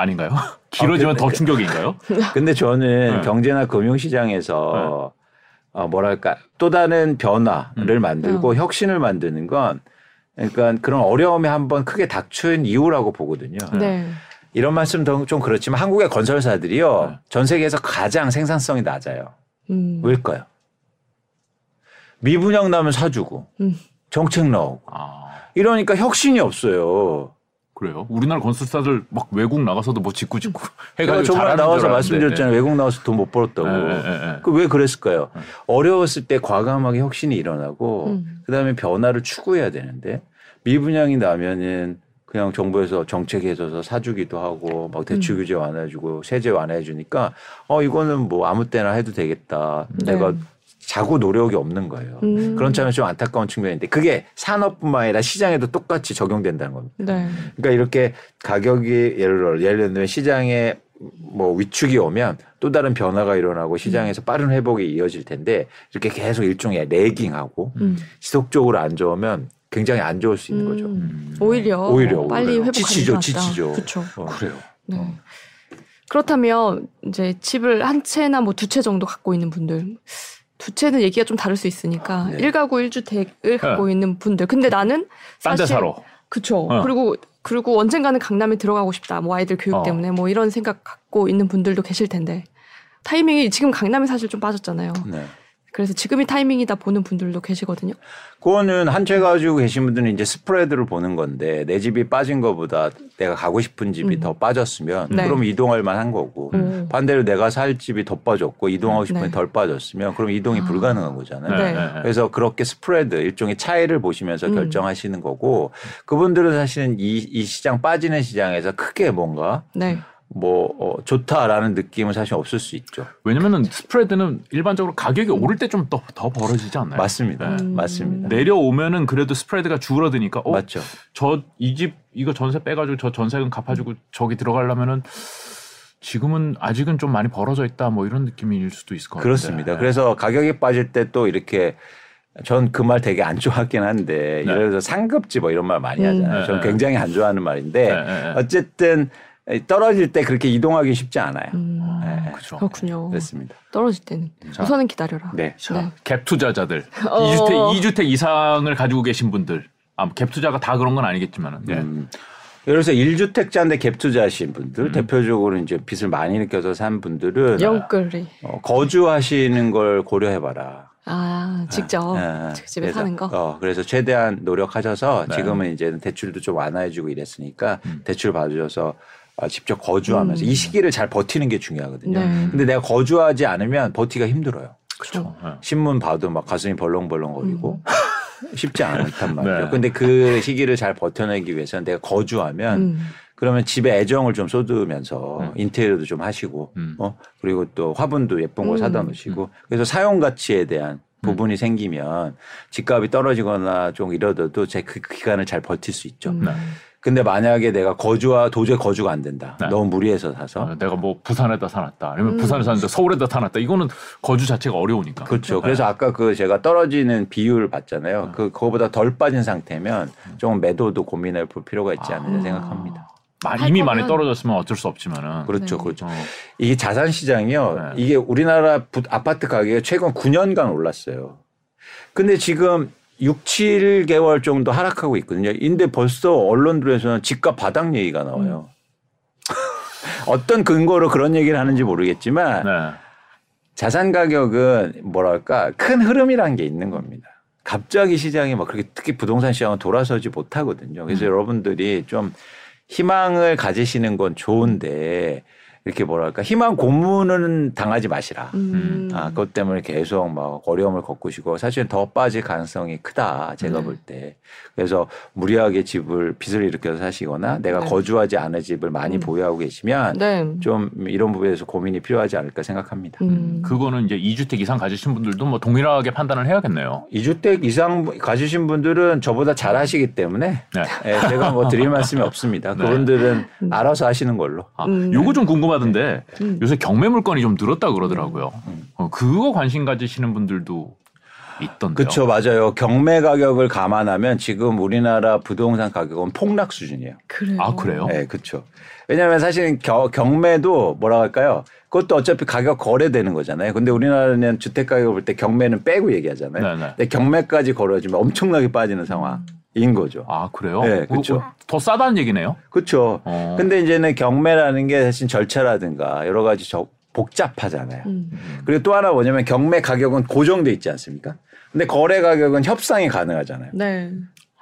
아닌가요? 길어지면 그- 더 충격인가요? 근데 저는 네. 경제나 금융시장에서 어, 뭐랄까 또 다른 변화를 음. 만들고 혁신을 만드는 건 그러니까 그런 어려움이 한번 크게 닥친 이유라고 보거든요. 네. 이런 말씀 좀 그렇지만 한국의 건설사들이요 네. 전 세계에서 가장 생산성이 낮아요. 음. 왜일까요? 미분양 나면 사주고 음. 정책 나오고 아, 이러니까 혁신이 없어요. 그래요? 우리나라 건설사들 막 외국 나가서도 뭐 짓고 짓고 제가 해가지고 저번에 잘하는 나와서. 말씀드렸잖아요. 외국 나와서 돈 못 벌었다고. 네, 네, 네, 네. 그왜 그랬을까요? 어려웠을 때 과감하게 혁신이 일어나고 음. 그다음에 변화를 추구해야 되는데 미분양이 나면은 그냥 정부에서 정책에 있어서 사주기도 하고 막 대출 음. 규제 완화해주고 세제 완화해주니까 어 이거는 뭐 아무 때나 해도 되겠다. 네. 내가 자구 노력이 없는 거예요. 음. 그런 점에서 좀 안타까운 측면인데 그게 산업뿐만 아니라 시장에도 똑같이 적용된다는 겁니다. 네. 그러니까 이렇게 가격이 예를 들어 예를 들면 시장에 뭐 위축이 오면 또 다른 변화가 일어나고 시장에서 빠른 회복이 이어질 텐데 이렇게 계속 일종의 레깅하고 음. 지속적으로 안 좋으면 굉장히 안 좋을 수 있는 거죠. 음. 음. 오히려, 오히려, 빨리 오히려. 회복하는 지치죠, 낫다. 지치죠. 그렇죠. 어. 그래요. 네. 어. 그렇다면 이제 집을 한 채나 뭐 두 채 정도 갖고 있는 분들 두 채는 얘기가 좀 다를 수 있으니까 네. 일 1가구 1주택을 갖고 있는 분들 근데 나는 딴데 사실 사러. 그쵸. 어. 그리고 그리고 언젠가는 강남에 들어가고 싶다. 뭐 아이들 교육 어. 때문에 뭐 이런 생각 갖고 있는 분들도 계실 텐데 타이밍이 지금 강남이 사실 좀 빠졌잖아요. 네. 그래서 지금이 타이밍이다 보는 분들도 계시거든요. 그거는 한채 가지고 계신 분들은 이제 스프레드를 보는 건데 내 집이 빠진 것보다 내가 가고 싶은 집이 음. 더 빠졌으면 네. 그럼 이동할 만한 거고 음. 반대로 내가 살 집이 더 빠졌고 이동하고 싶은 네. 게덜 빠졌으면 그럼 이동이 아. 불가능한 거잖아요. 네. 그래서 그렇게 스프레드 일종의 차이를 보시면서 음. 결정하시는 거고 그분들은 사실은 이, 이 시장 빠지는 시장에서 크게 뭔가 네. 뭐 어, 좋다라는 느낌은 사실 없을 수 있죠. 왜냐면은 스프레드는 일반적으로 가격이 오를 때 좀 더더 벌어지지 않나요? 맞습니다. 네. 음. 맞습니다. 내려오면은 그래도 스프레드가 줄어드니까 어, 맞죠. 저 이 집 이거 전세 빼가지고 저 전세금 갚아주고 저기 들어가려면은 지금은 아직은 좀 많이 벌어져 있다 뭐 이런 느낌일 수도 있을 것 같아요. 그렇습니다. 그래서 가격이 빠질 때 또 이렇게 전 그 말 되게 안 좋아하긴 한데 네. 예를 들어서 상급지 뭐 이런 말 많이 음. 하잖아요. 네, 저는 네. 굉장히 안 좋아하는 말인데 네, 네, 네. 어쨌든 떨어질 때 그렇게 이동하기 쉽지 않아요. 음, 네. 그렇죠. 그렇군요. 그렇습니다. 떨어질 때는 자. 우선은 기다려라. 네. 자, 네. 갭 투자자들 어. 이 2주택, 2주택 이상을 가지고 계신 분들 아, 갭 투자가 다 그런 건 아니겠지만은 예. 음. 예를 들어서 1주택자인데 갭 투자하신 분들 음. 대표적으로 이제 빚을 많이 느껴서 산 분들은 영끌이. 어, 거주하시는 걸 고려해봐라. 아, 직접 예, 집에 그래서, 사는 거. 어, 그래서 최대한 노력하셔서 네. 지금은 이제 대출도 좀 완화해주고 이랬으니까 음. 대출 받으셔서 어, 직접 거주하면서 음. 이 시기를 잘 버티는 게 중요하거든요. 네. 근데 내가 거주하지 않으면 버티기가 힘들어요. 그렇죠. 예. 신문 봐도 막 가슴이 벌렁벌렁거리고 쉽지 않단 말이죠. 네. 근데 그 시기를 잘 버텨내기 위해서는 내가 거주하면 음. 그러면 집에 애정을 좀 쏟으면서 음. 인테리어도 좀 하시고 음. 어 그리고 또 화분도 예쁜 거 음. 사다 놓으시고 그래서 사용 가치에 대한 부분이 생기면 집값이 떨어지거나 좀 이러더라도 제 그 기간을 잘 버틸 수 있죠. 음. 네. 근데 만약에 내가 거주와 도저히 거주가 안 된다. 네. 너무 무리해서 사서 어, 내가 뭐 부산에다 사놨다 아니면 음. 부산에 사는데 서울에다 사놨다 이거는 거주 자체가 어려우니까 그렇죠. 그래서 아까 그 제가 떨어지는 비율을 네. 봤잖아요. 그 그거보다 덜 빠진 상태면 조금 매도도 고민해 볼 필요가 있지 않느냐 아. 생각합니다. 이미 많이 떨어졌으면 어쩔 수 없지만은 그렇죠, 네. 그렇죠. 어, 이게 자산 시장이요. 네. 이게 우리나라 부- 아파트 가격이 최근 9년간 올랐어요. 근데 지금 6, 7개월 정도 하락하고 있거든요. 근데 벌써 언론들에서는 집값 바닥 얘기가 나와요. 어떤 근거로 그런 얘기를 하는지 모르겠지만 네. 자산 가격은 뭐랄까 큰 흐름이란 게 있는 겁니다. 갑자기 시장이 막 그렇게 특히 부동산 시장은 돌아서지 못하거든요. 그래서 여러분들이 좀 희망을 가지시는 건 좋은데 이렇게 뭐랄까 희망 고문은 당하지 마시라. 음. 아, 그것 때문에 계속 막 어려움을 겪으시고 사실은 더 빠질 가능성이 크다. 제가 네. 볼 때. 그래서 무리하게 집을 빚을 일으켜서 사시거나 내가 네. 거주하지 않은 집을 많이 음. 보유하고 계시면 네. 좀 이런 부분에서 고민이 필요하지 않을까 생각합니다. 음. 그거는 이제 2주택 이상 가지신 분들도 뭐 동일하게 판단을 해야겠네요. 이주택 이상 가지신 분들은 저보다 잘 하시기 때문에 네. 예, 제가 뭐 드릴 말씀이 없습니다. 네. 그분들은 알아서 하시는 걸로. 아, 음. 요거 좀 궁금 하던데 음. 요새 경매 물건이 좀 늘었다 그러더라고요. 음. 어, 그거 관심 가지시는 분들도 있던데요. 그렇죠, 맞아요. 경매 가격을 감안하면 지금 우리나라 부동산 가격은 폭락 수준이에요. 그래요. 아, 그래요? 네, 그렇죠. 왜냐하면 사실은 겨- 경매도 뭐라 할까요? 그것도 어차피 가격 거래되는 거잖아요. 근데 우리나라는 주택 가격을 볼 때 경매는 빼고 얘기하잖아요. 네네. 근데 경매까지 걸어지면 엄청나게 빠지는 상황 인 거죠. 아 그래요? 네, 어, 그쵸. 어, 더 싸다는 얘기네요. 그렇죠. 어. 근데 이제는 경매라는 게 사실 절차라든가 여러 가지 저- 복잡하잖아요. 음. 그리고 또 하나 뭐냐면 경매 가격은 고정돼 있지 않습니까? 근데 거래 가격은 협상이 가능하잖아요. 네.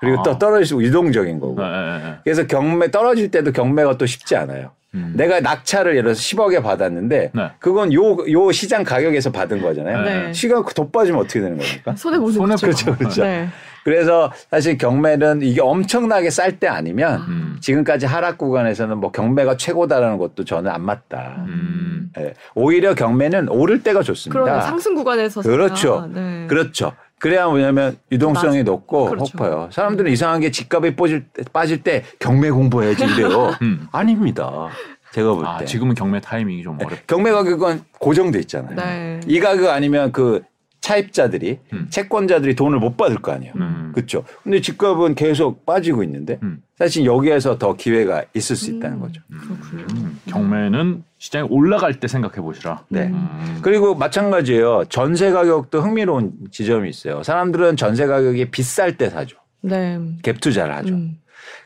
그리고 아. 또 떨어지고 유동적인 거고. 네, 네, 네. 그래서 경매 떨어질 때도 경매가 또 쉽지 않아요. 음. 내가 낙찰을 예를 들어서 10억에 받았는데 네. 그건 요, 요 시장 가격에서 받은 거잖아요. 네. 시간 더 빠지면 어떻게 되는 겁니까? 손해 보는 손해 거죠. 그렇죠, 그렇죠. 네. 그래서 사실 경매는 이게 엄청나게 쌀 때 아니면 음. 지금까지 하락 구간에서는 뭐 경매가 최고다라는 것도 저는 안 맞다. 음. 예. 오히려 경매는 오를 때가 좋습니다. 그러네 상승 구간에서 그렇죠. 네. 그렇죠. 그래야 뭐냐면 유동성이 맞아. 높고 그렇죠. 높아요. 사람들은 이상한 게 집값이 빠질 때, 빠질 때 경매 공부해야지 이래요. 음. 아닙니다. 제가 볼 때. 아 지금은 경매 타이밍이 좀 어렵. 경매 가격은 고정돼 있잖아요. 네. 이 가격 아니면 그 차입자들이 음. 채권자들이 돈을 못 받을 거 아니에요. 음. 그렇죠. 근데 집값은 계속 빠지고 있는데 음. 사실 여기에서 더 기회가 있을 수 있다는 거죠. 그렇군요. 음. 경매는 시장이 올라갈 때 생각해 보시라. 네. 음. 그리고 마찬가지예요. 전세 가격도 흥미로운 지점이 있어요. 사람들은 전세 가격이 비쌀 때 사죠. 네. 갭 투자를 하죠. 음.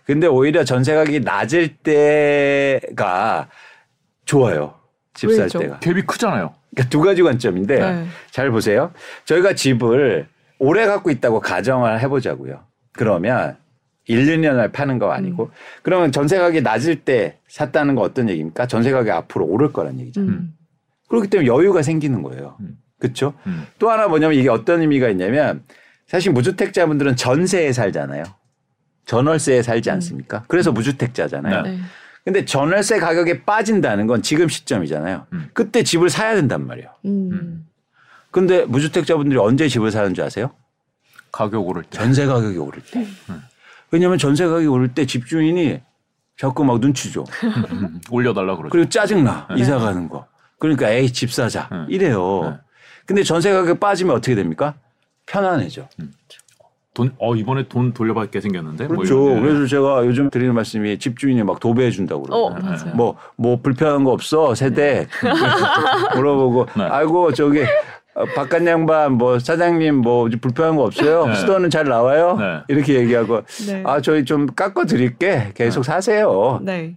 근데 오히려 전세 가격이 낮을 때가 좋아요. 집살 왜죠? 때가. 갭이 크잖아요. 그러니까 두 가지 관점인데 네. 잘 보세요. 저희가 집을 오래 갖고 있다고 가정을 해보자고요. 그러면 1, 2년을 파는 거 아니고 그러면 전세 가격이 낮을 때 샀다는 거 어떤 얘기입니까? 전세 가격이 앞으로 오를 거란 얘기죠. 음. 그렇기 때문에 여유가 생기는 거예요. 음. 그렇죠? 음. 또 하나 뭐냐면 이게 어떤 의미가 있냐면 사실 무주택자분들은 전세에 살잖아요. 전월세에 살지 않습니까? 그래서 무주택자잖아요. 네. 근데 전월세 가격이 빠진다는 건 지금 시점이잖아요. 음. 그때 집을 사야 된단 말이에요. 음. 근데 무주택자분들이 언제 집을 사는 줄 아세요? 가격 오를 때. 전세 가격이 오를 때. 왜냐하면 전세 가격이 오를 때 집주인이 자꾸 막 눈치 줘. 음, 올려달라 그러죠. 그리고 짜증나. 이사 가는 거. 그러니까 에이 집 사자. 네. 이래요. 네. 근데 전세 가격 빠지면 어떻게 됩니까? 편안해져. 돈, 어 이번에 돈 돌려받게 생겼는데. 뭐 그렇죠. 이런, 예. 그래서 제가 요즘 드리는 말씀이 집주인이 막 도배해 준다고 어, 그러거든요. 맞아요. 뭐, 뭐 불편한 거 없어? 세대. 물어보고. 네. 아이고, 저기, 어, 바깥 양반, 뭐, 사장님, 뭐, 불편한 거 없어요? 네. 수도는 잘 나와요? 네. 이렇게 얘기하고, 네. 아, 저희 좀 깎아 드릴게. 계속 사세요. 네.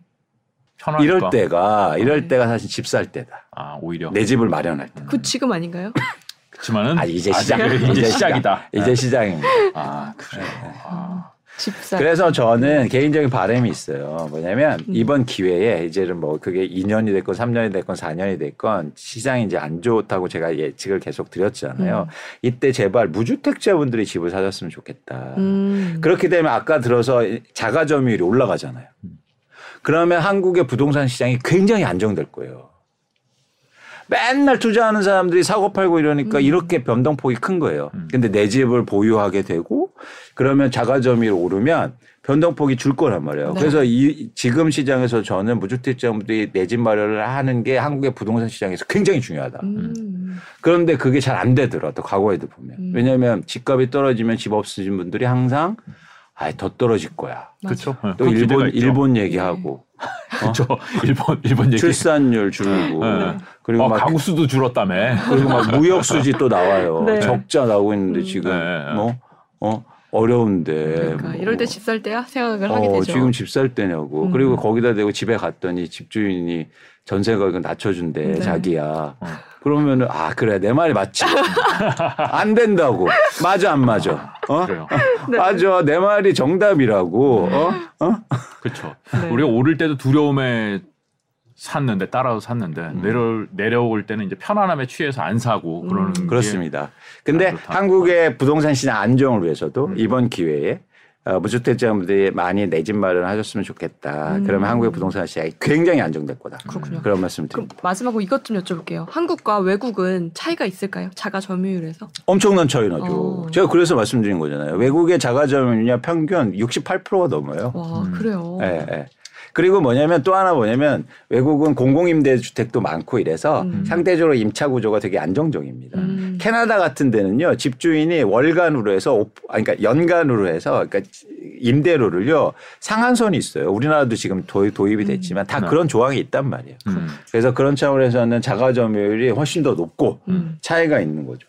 편하니까. 이럴 때가, 이럴 네. 때가 사실 집 살 때다. 아 오히려. 내 집을 마련할 때. 그 지금 아닌가요? 그렇지만은. 아, 이제 아직 시작. 이제 시작이다. 이제 시작입니다. 아 그래. 아, 집사. 그래서 저는 개인적인 바람이 있어요. 뭐냐면 음. 이번 기회에 이제는 뭐 그게 2년이 됐건 3년이 됐건 4년이 됐건 시장이 이제 안 좋다고 제가 예측을 계속 드렸잖아요. 이때 제발 무주택자분들이 집을 사셨으면 좋겠다. 음. 그렇게 되면 아까 들어서 자가 점유율이 올라가잖아요. 그러면 한국의 부동산 시장이 굉장히 안정될 거예요. 맨날 투자하는 사람들이 사고 팔고 이러니까 이렇게 변동폭이 큰 거예요. 음. 근데 내 집을 보유하게 되고 그러면 자가 점유율 오르면 변동폭이 줄 거란 말이에요. 네. 그래서 이 지금 시장에서 저는 무주택자분들이 내 집 마련을 하는 게 한국의 부동산 시장에서 굉장히 중요하다. 음. 그런데 그게 잘 안 되더라도 과거에도 보면. 음. 왜냐하면 집값이 떨어지면 집 없으신 분들이 항상 아, 더 떨어질 거야. 그렇죠. 또 일본 일본 얘기하고 그렇죠. 일본 일본 얘기. 출산율 줄고 네. 그리고 어, 막 가구 수도 줄었다며. 그리고 막 무역 수지 또 나와요. 네. 적자 나오고 있는데 지금 네. 뭐 어, 어려운데 그러니까 뭐. 이럴 때 집 살 때야 생각을 하게 어, 되죠. 지금 집 살 때냐고. 음. 그리고 거기다 대고 집에 갔더니 집주인이 전세 가격 낮춰준대 네. 자기야. 어. 그러면은 아 그래 내 말이 맞지. 안 된다고. 맞아 안 맞아. 어? 그래요. 네. 맞아 내 말이 정답이라고. 어? 어? 그렇죠. 네. 우리가 오를 때도 두려움에 샀는데 따라서 샀는데 음. 내려 내려올 때는 이제 편안함에 취해서 안 사고 음. 그러는 게 그렇습니다. 근데 아. 한국의 부동산 시장 안정을 위해서도 음. 이번 기회에 어, 무주택자분들이 많이 내 집 마련하셨으면 좋겠다. 음. 그러면 한국의 부동산 시장이 굉장히 안정될 거다. 그렇군요. 그런 말씀을 그럼 드립니다. 마지막으로 이것 좀 여쭤볼게요. 한국과 외국은 차이가 있을까요? 자가 점유율에서? 엄청난 차이 나죠. 어. 제가 그래서 말씀드린 거잖아요. 외국의 자가 점유율 평균 68%가 넘어요. 와 음. 그래요. 예, 예. 그리고 뭐냐면 또 하나 뭐냐면 외국은 공공임대 주택도 많고 이래서 음. 상대적으로 임차 구조가 되게 안정적입니다. 음. 캐나다 같은 데는요 집주인이 월간으로 해서 오- 아니 그러니까 연간으로 해서 그러니까 임대료를요 상한선이 있어요. 우리나라도 지금 도입, 도입이 됐지만 다 네. 그런 조항이 있단 말이에요. 음. 그래서 그런 차원에서는 자가 점유율이 훨씬 더 높고 음. 차이가 있는 거죠.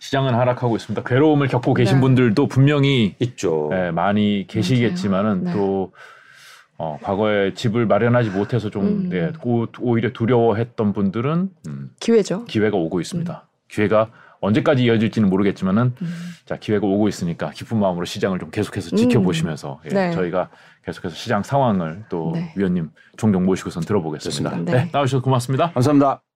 시장은 하락하고 있습니다. 괴로움을 겪고 계신 네. 분들도 분명히 있죠. 예, 많이 계시겠지만은. 네. 또 어, 과거에 집을 마련하지 못해서 좀 음. 예, 오, 오히려 두려워했던 분들은 음, 기회죠. 기회가 오고 있습니다. 기회가 언제까지 이어질지는 모르겠지만은 음. 자 기회가 오고 있으니까 기쁜 마음으로 시장을 좀 계속해서 지켜보시면서 예, 네. 저희가 계속해서 시장 상황을 또 네. 위원님 종종 모시고선 들어보겠습니다. 네. 네. 나오셔서 고맙습니다. 감사합니다.